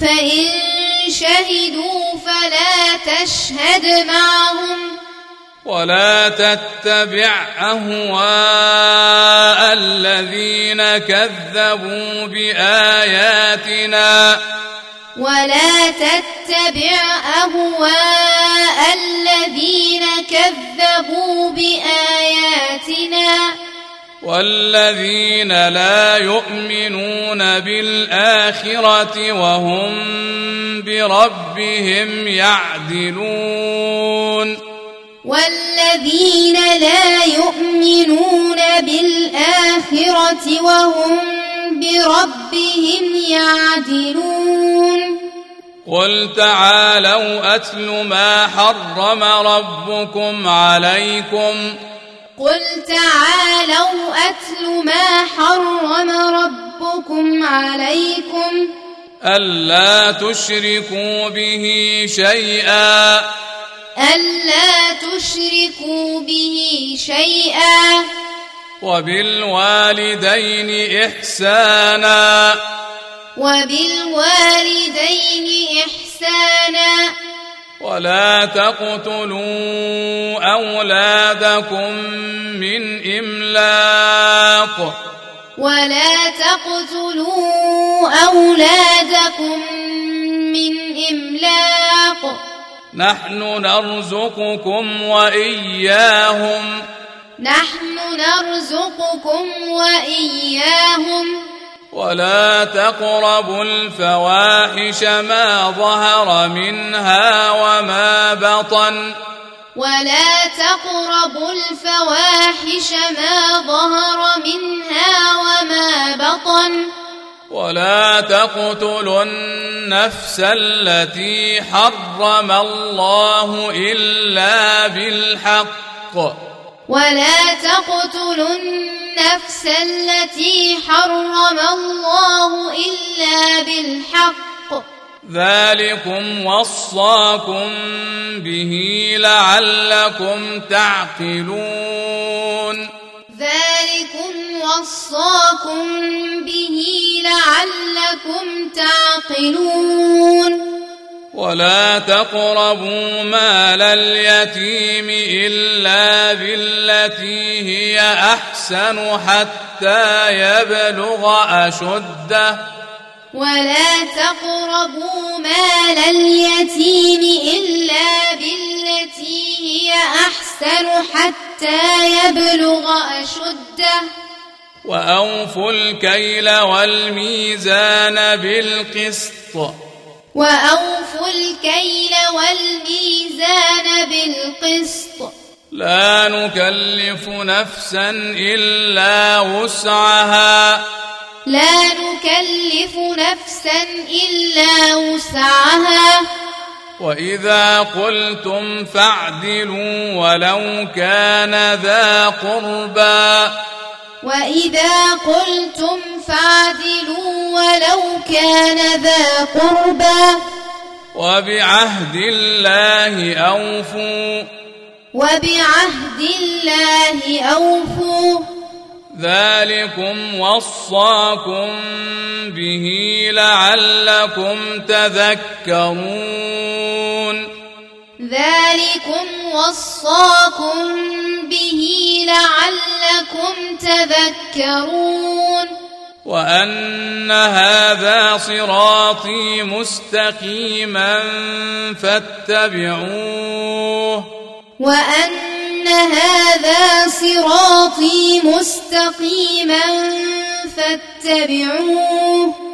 فإن شهدوا فلا تشهد معهم. ولا تتبع أهواء الذين كذبوا بآياتنا. ولا تتبع أهواء الذين كذبوا بآياتنا. والذين لا يؤمنون بالآخرة وهم بربهم يعدلون. والذين لا يؤمنون بالآخرة وهم بربهم يعدلون. قل تعالوا أتل ما حرم ربكم عليكم قل تعالوا أتل ما حرم ربكم عليكم ألا تشركوا به شيئا ألا تشركوا به شيئا وبالوالدين إحسانا وبالوالدين إحسانا ولا تقتلوا أولادكم من إملاق. ولا تقتلوا أولادكم من إملاق. نحن نرزقكم وإياهم. نحن نرزقكم وإياهم. ولا تقربوا الفواحش ما ظهر منها وما بطن. ولا تقربوا الفواحش ما ظهر منها وما بطن. ولا تقتلوا النفس التي حرم الله إلا بالحق. ولا تقتلوا النفس التي حرم الله إلا بالحق. ذلكم وصاكم به لعلكم تعقلون. ذلكم وصاكم به لعلكم تعقلون. ولا تقربوا مال اليتيم إلا بالتي هي أحسن حتى يبلغ أشده. ولا تقربوا مال اليتيم إلا بالتي هي أحسن حتى يبلغ أشده. وأوفوا الكيل والميزان بالقسط. وأوفوا الكيل والميزان بالقسط. لا نكلف نفسا إلا وسعها. لا نكلف نفسا إلا وسعها. وإذا قلتم فاعدلوا ولو كان ذا قربى. وإذا قلتم فاعدلوا ولو كان ذا قربى. وبعهد الله أوفوا. وبعهد الله أوفوا. ذلكم وصاكم به لعلكم تذكرون. ذلكم وصاكم به لعلكم تذكرون. وأن هذا صراطي مستقيما فاتبعوه. وأن هذا صراطي مستقيما فاتبعوه.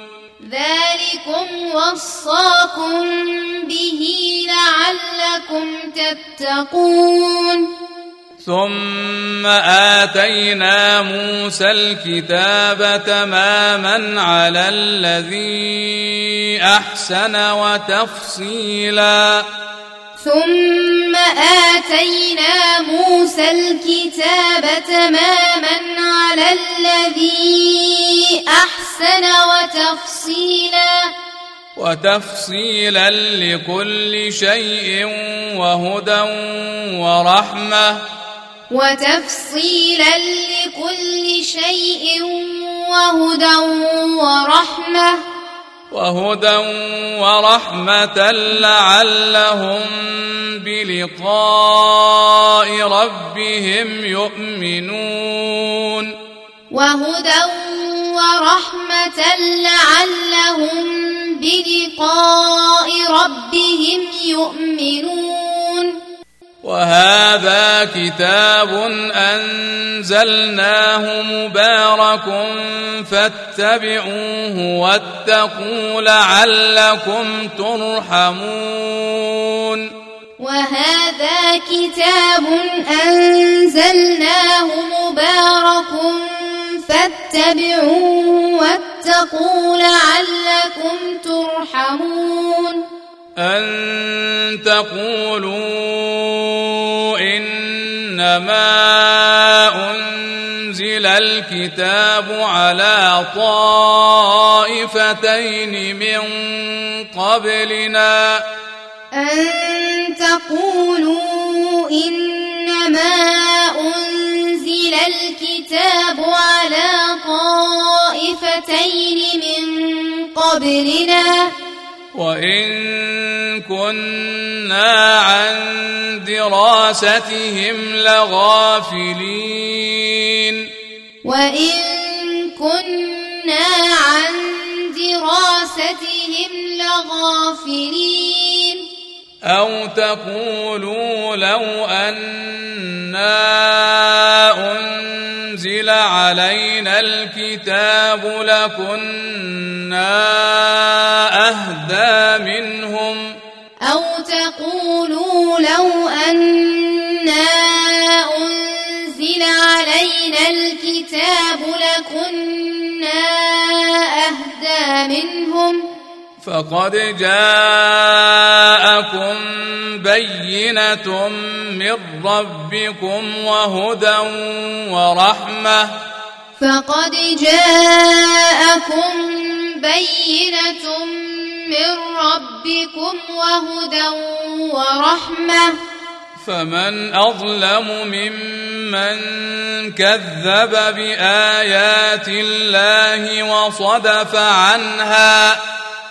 ذلكم وصاكم به لعلكم تتقون. ثم آتينا موسى الكتاب تماما على الذي أحسن وتفصيلا. ثم آتينا موسى الكتاب تماما على الذي أحسن وتفصيلا. وتفصيلا لكل شيء وهدى ورحمة. وتفصيلا لكل شيء وهدى ورحمة. وهدى ورحمة لعلهم بلقاء ربهم يؤمنون. وهدى ورحمة لعلهم بلقاء ربهم يؤمنون. وهذا كتاب أنزلناه مبارك فاتبعوه واتقوا لعلكم ترحمون. وهذا كتاب أنزلناه مبارك فاتبعوه واتقوا لعلكم ترحمون. أن تقولوا إنما أنزل الكتاب على طائفتين من قبلنا أن تقولوا إنما أنزل الكتاب على طائفتين من قبلنا وإن كنا عن دراستهم لغافلين. وإن كنا عن دراستهم لغافلين. أو تقولوا لو أنا أنزل علينا الكتاب لكنا أهدى منهم أو تقولوا لو أنا أنزل علينا الكتاب لكنا أهدى منهم فقد جاءكم بينة من ربكم وهدى ورحمة. فقد جاءكم بينة من ربكم وهدى ورحمة. فمن أظلم ممن كذب بآيات الله وصدف عنها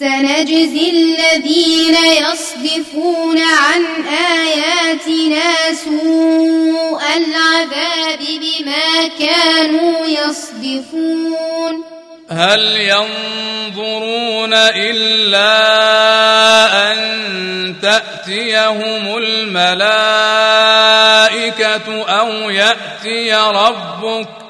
سنجزي الذين يصدفون عن آياتنا سوء العذاب بما كانوا يصدفون. هل ينظرون إلا أن تأتيهم الملائكة أو يأتي ربك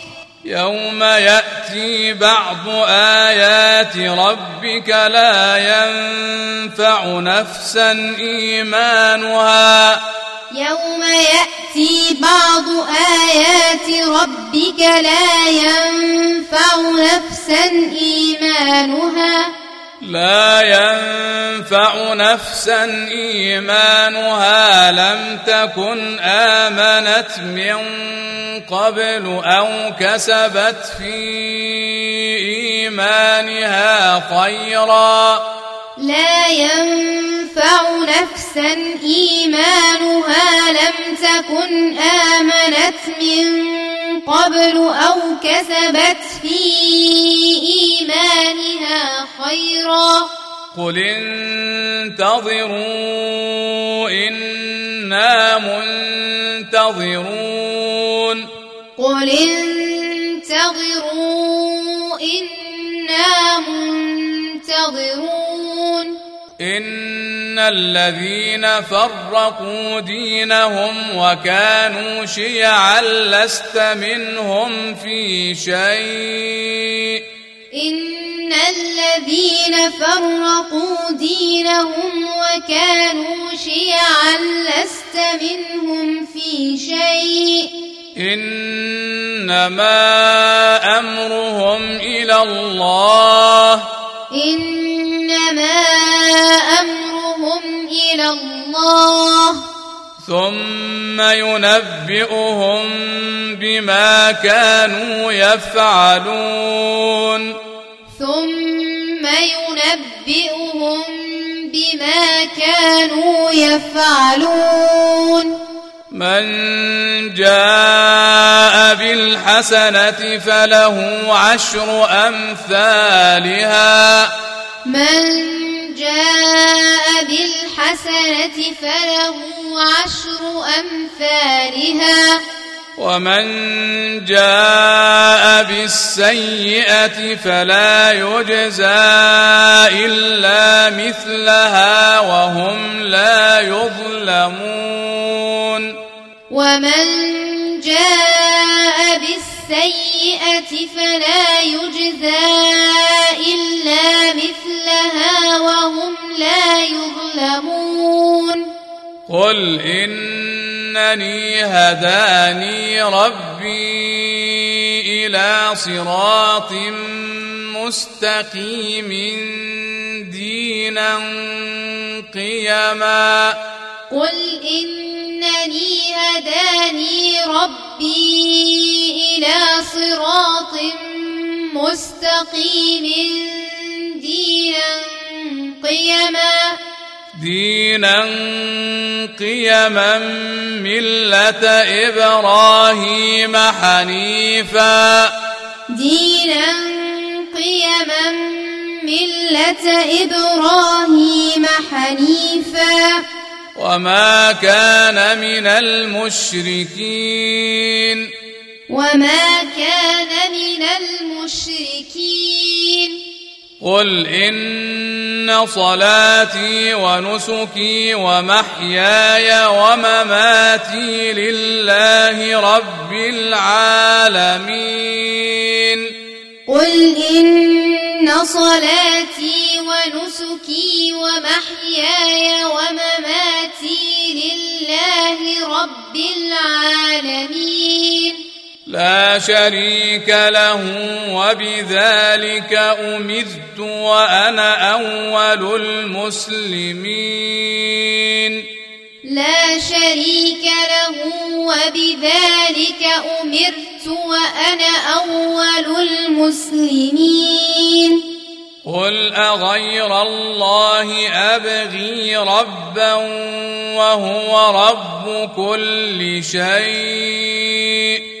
يوم ياتي بعض ايات ربك لا ينفع نفسا ايمانها يوم يأتي بعض آيات ربك لا ينفع نفسا إيمانها لا ينفع نفسا إيمانها لم تكن آمنت من قبل أو كسبت في إيمانها خيرا لا ينفع نفسا إيمانها لم تكن آمنت من قبل أو كسبت في إيمانها خيرا. قل انتظروا أنا منتظرون. قل انتظروا إنا منتظرون. إن الذين فرقوا دينهم وكانوا شيعا لست منهم في شيء. إن الذين فرقوا دينهم وكانوا شيعا لست منهم في شيء. إنما أمرهم إلى الله. إنما أمرهم إلى الله. ثم ينبئهم بما كانوا يفعلون. ثم ينبئهم بما كانوا يفعلون. من جاء بالحسنة فله عشر أمثالها. من جاء بالحسنة فله عشر أمثالها. ومن جاء بالسيئة فلا يجزى إلا مثلها وهم لا يظلمون. ومن جاء بالسيئة فلا يجزى إلا مثلها وهم لا يظلمون. قل إنني هداني ربي إلى صراط مستقيم دينا قيما. قل إنني هداني ربي إلى صراط مستقيم دينا قيما. دينا قيما ملة إبراهيم حنيفا. دينا قيما ملة إبراهيم حنيفا. وما كان من المشركين. وما كان من المشركين. قل ان صلاتي ونسكي ومحياي ومماتي لله رب العالمين قل إن صلاتي ونسكي ومحياي ومماتي لله رب العالمين لا شريك له وبذلك أمرت وأنا أول المسلمين. لا شريك له وبذلك أمرت وأنا أول المسلمين. قل أغير الله أبغي ربا وهو رب كل شيء.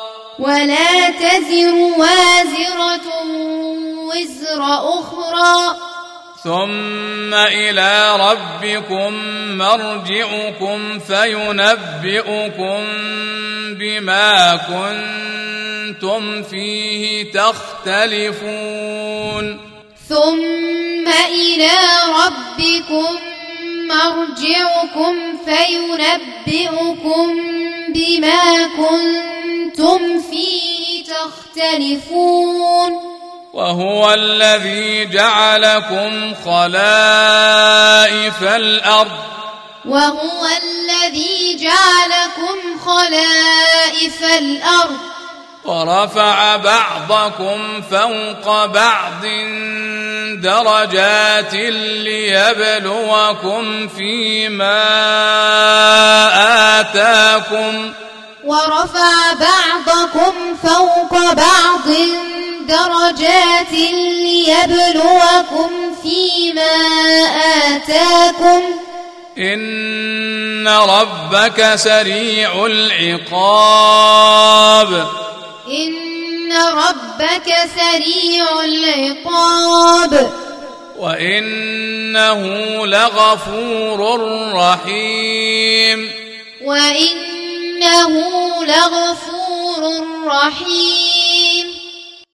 ولا تزر وازرة وزر أخرى. ثم إلى ربكم مرجعكم فينبئكم بما كنتم فيه تختلفون. ثم إلى ربكم مرجعكم فينبئكم بما كنتم فيه تختلفون. وهو الذي جعلكم خلائف الأرض. وهو الذي جعلكم خلائف الأرض. ورفع بعضكم فوق بعض درجات ليبلوكم فيما آتاكم. ورفع بعضكم فوق بعض درجات ليبلوكم فيما آتاكم. إن ربك سريع العقاب. إن ربك سريع العقاب وإنه لغفور رحيم وإنه لغفور رحيم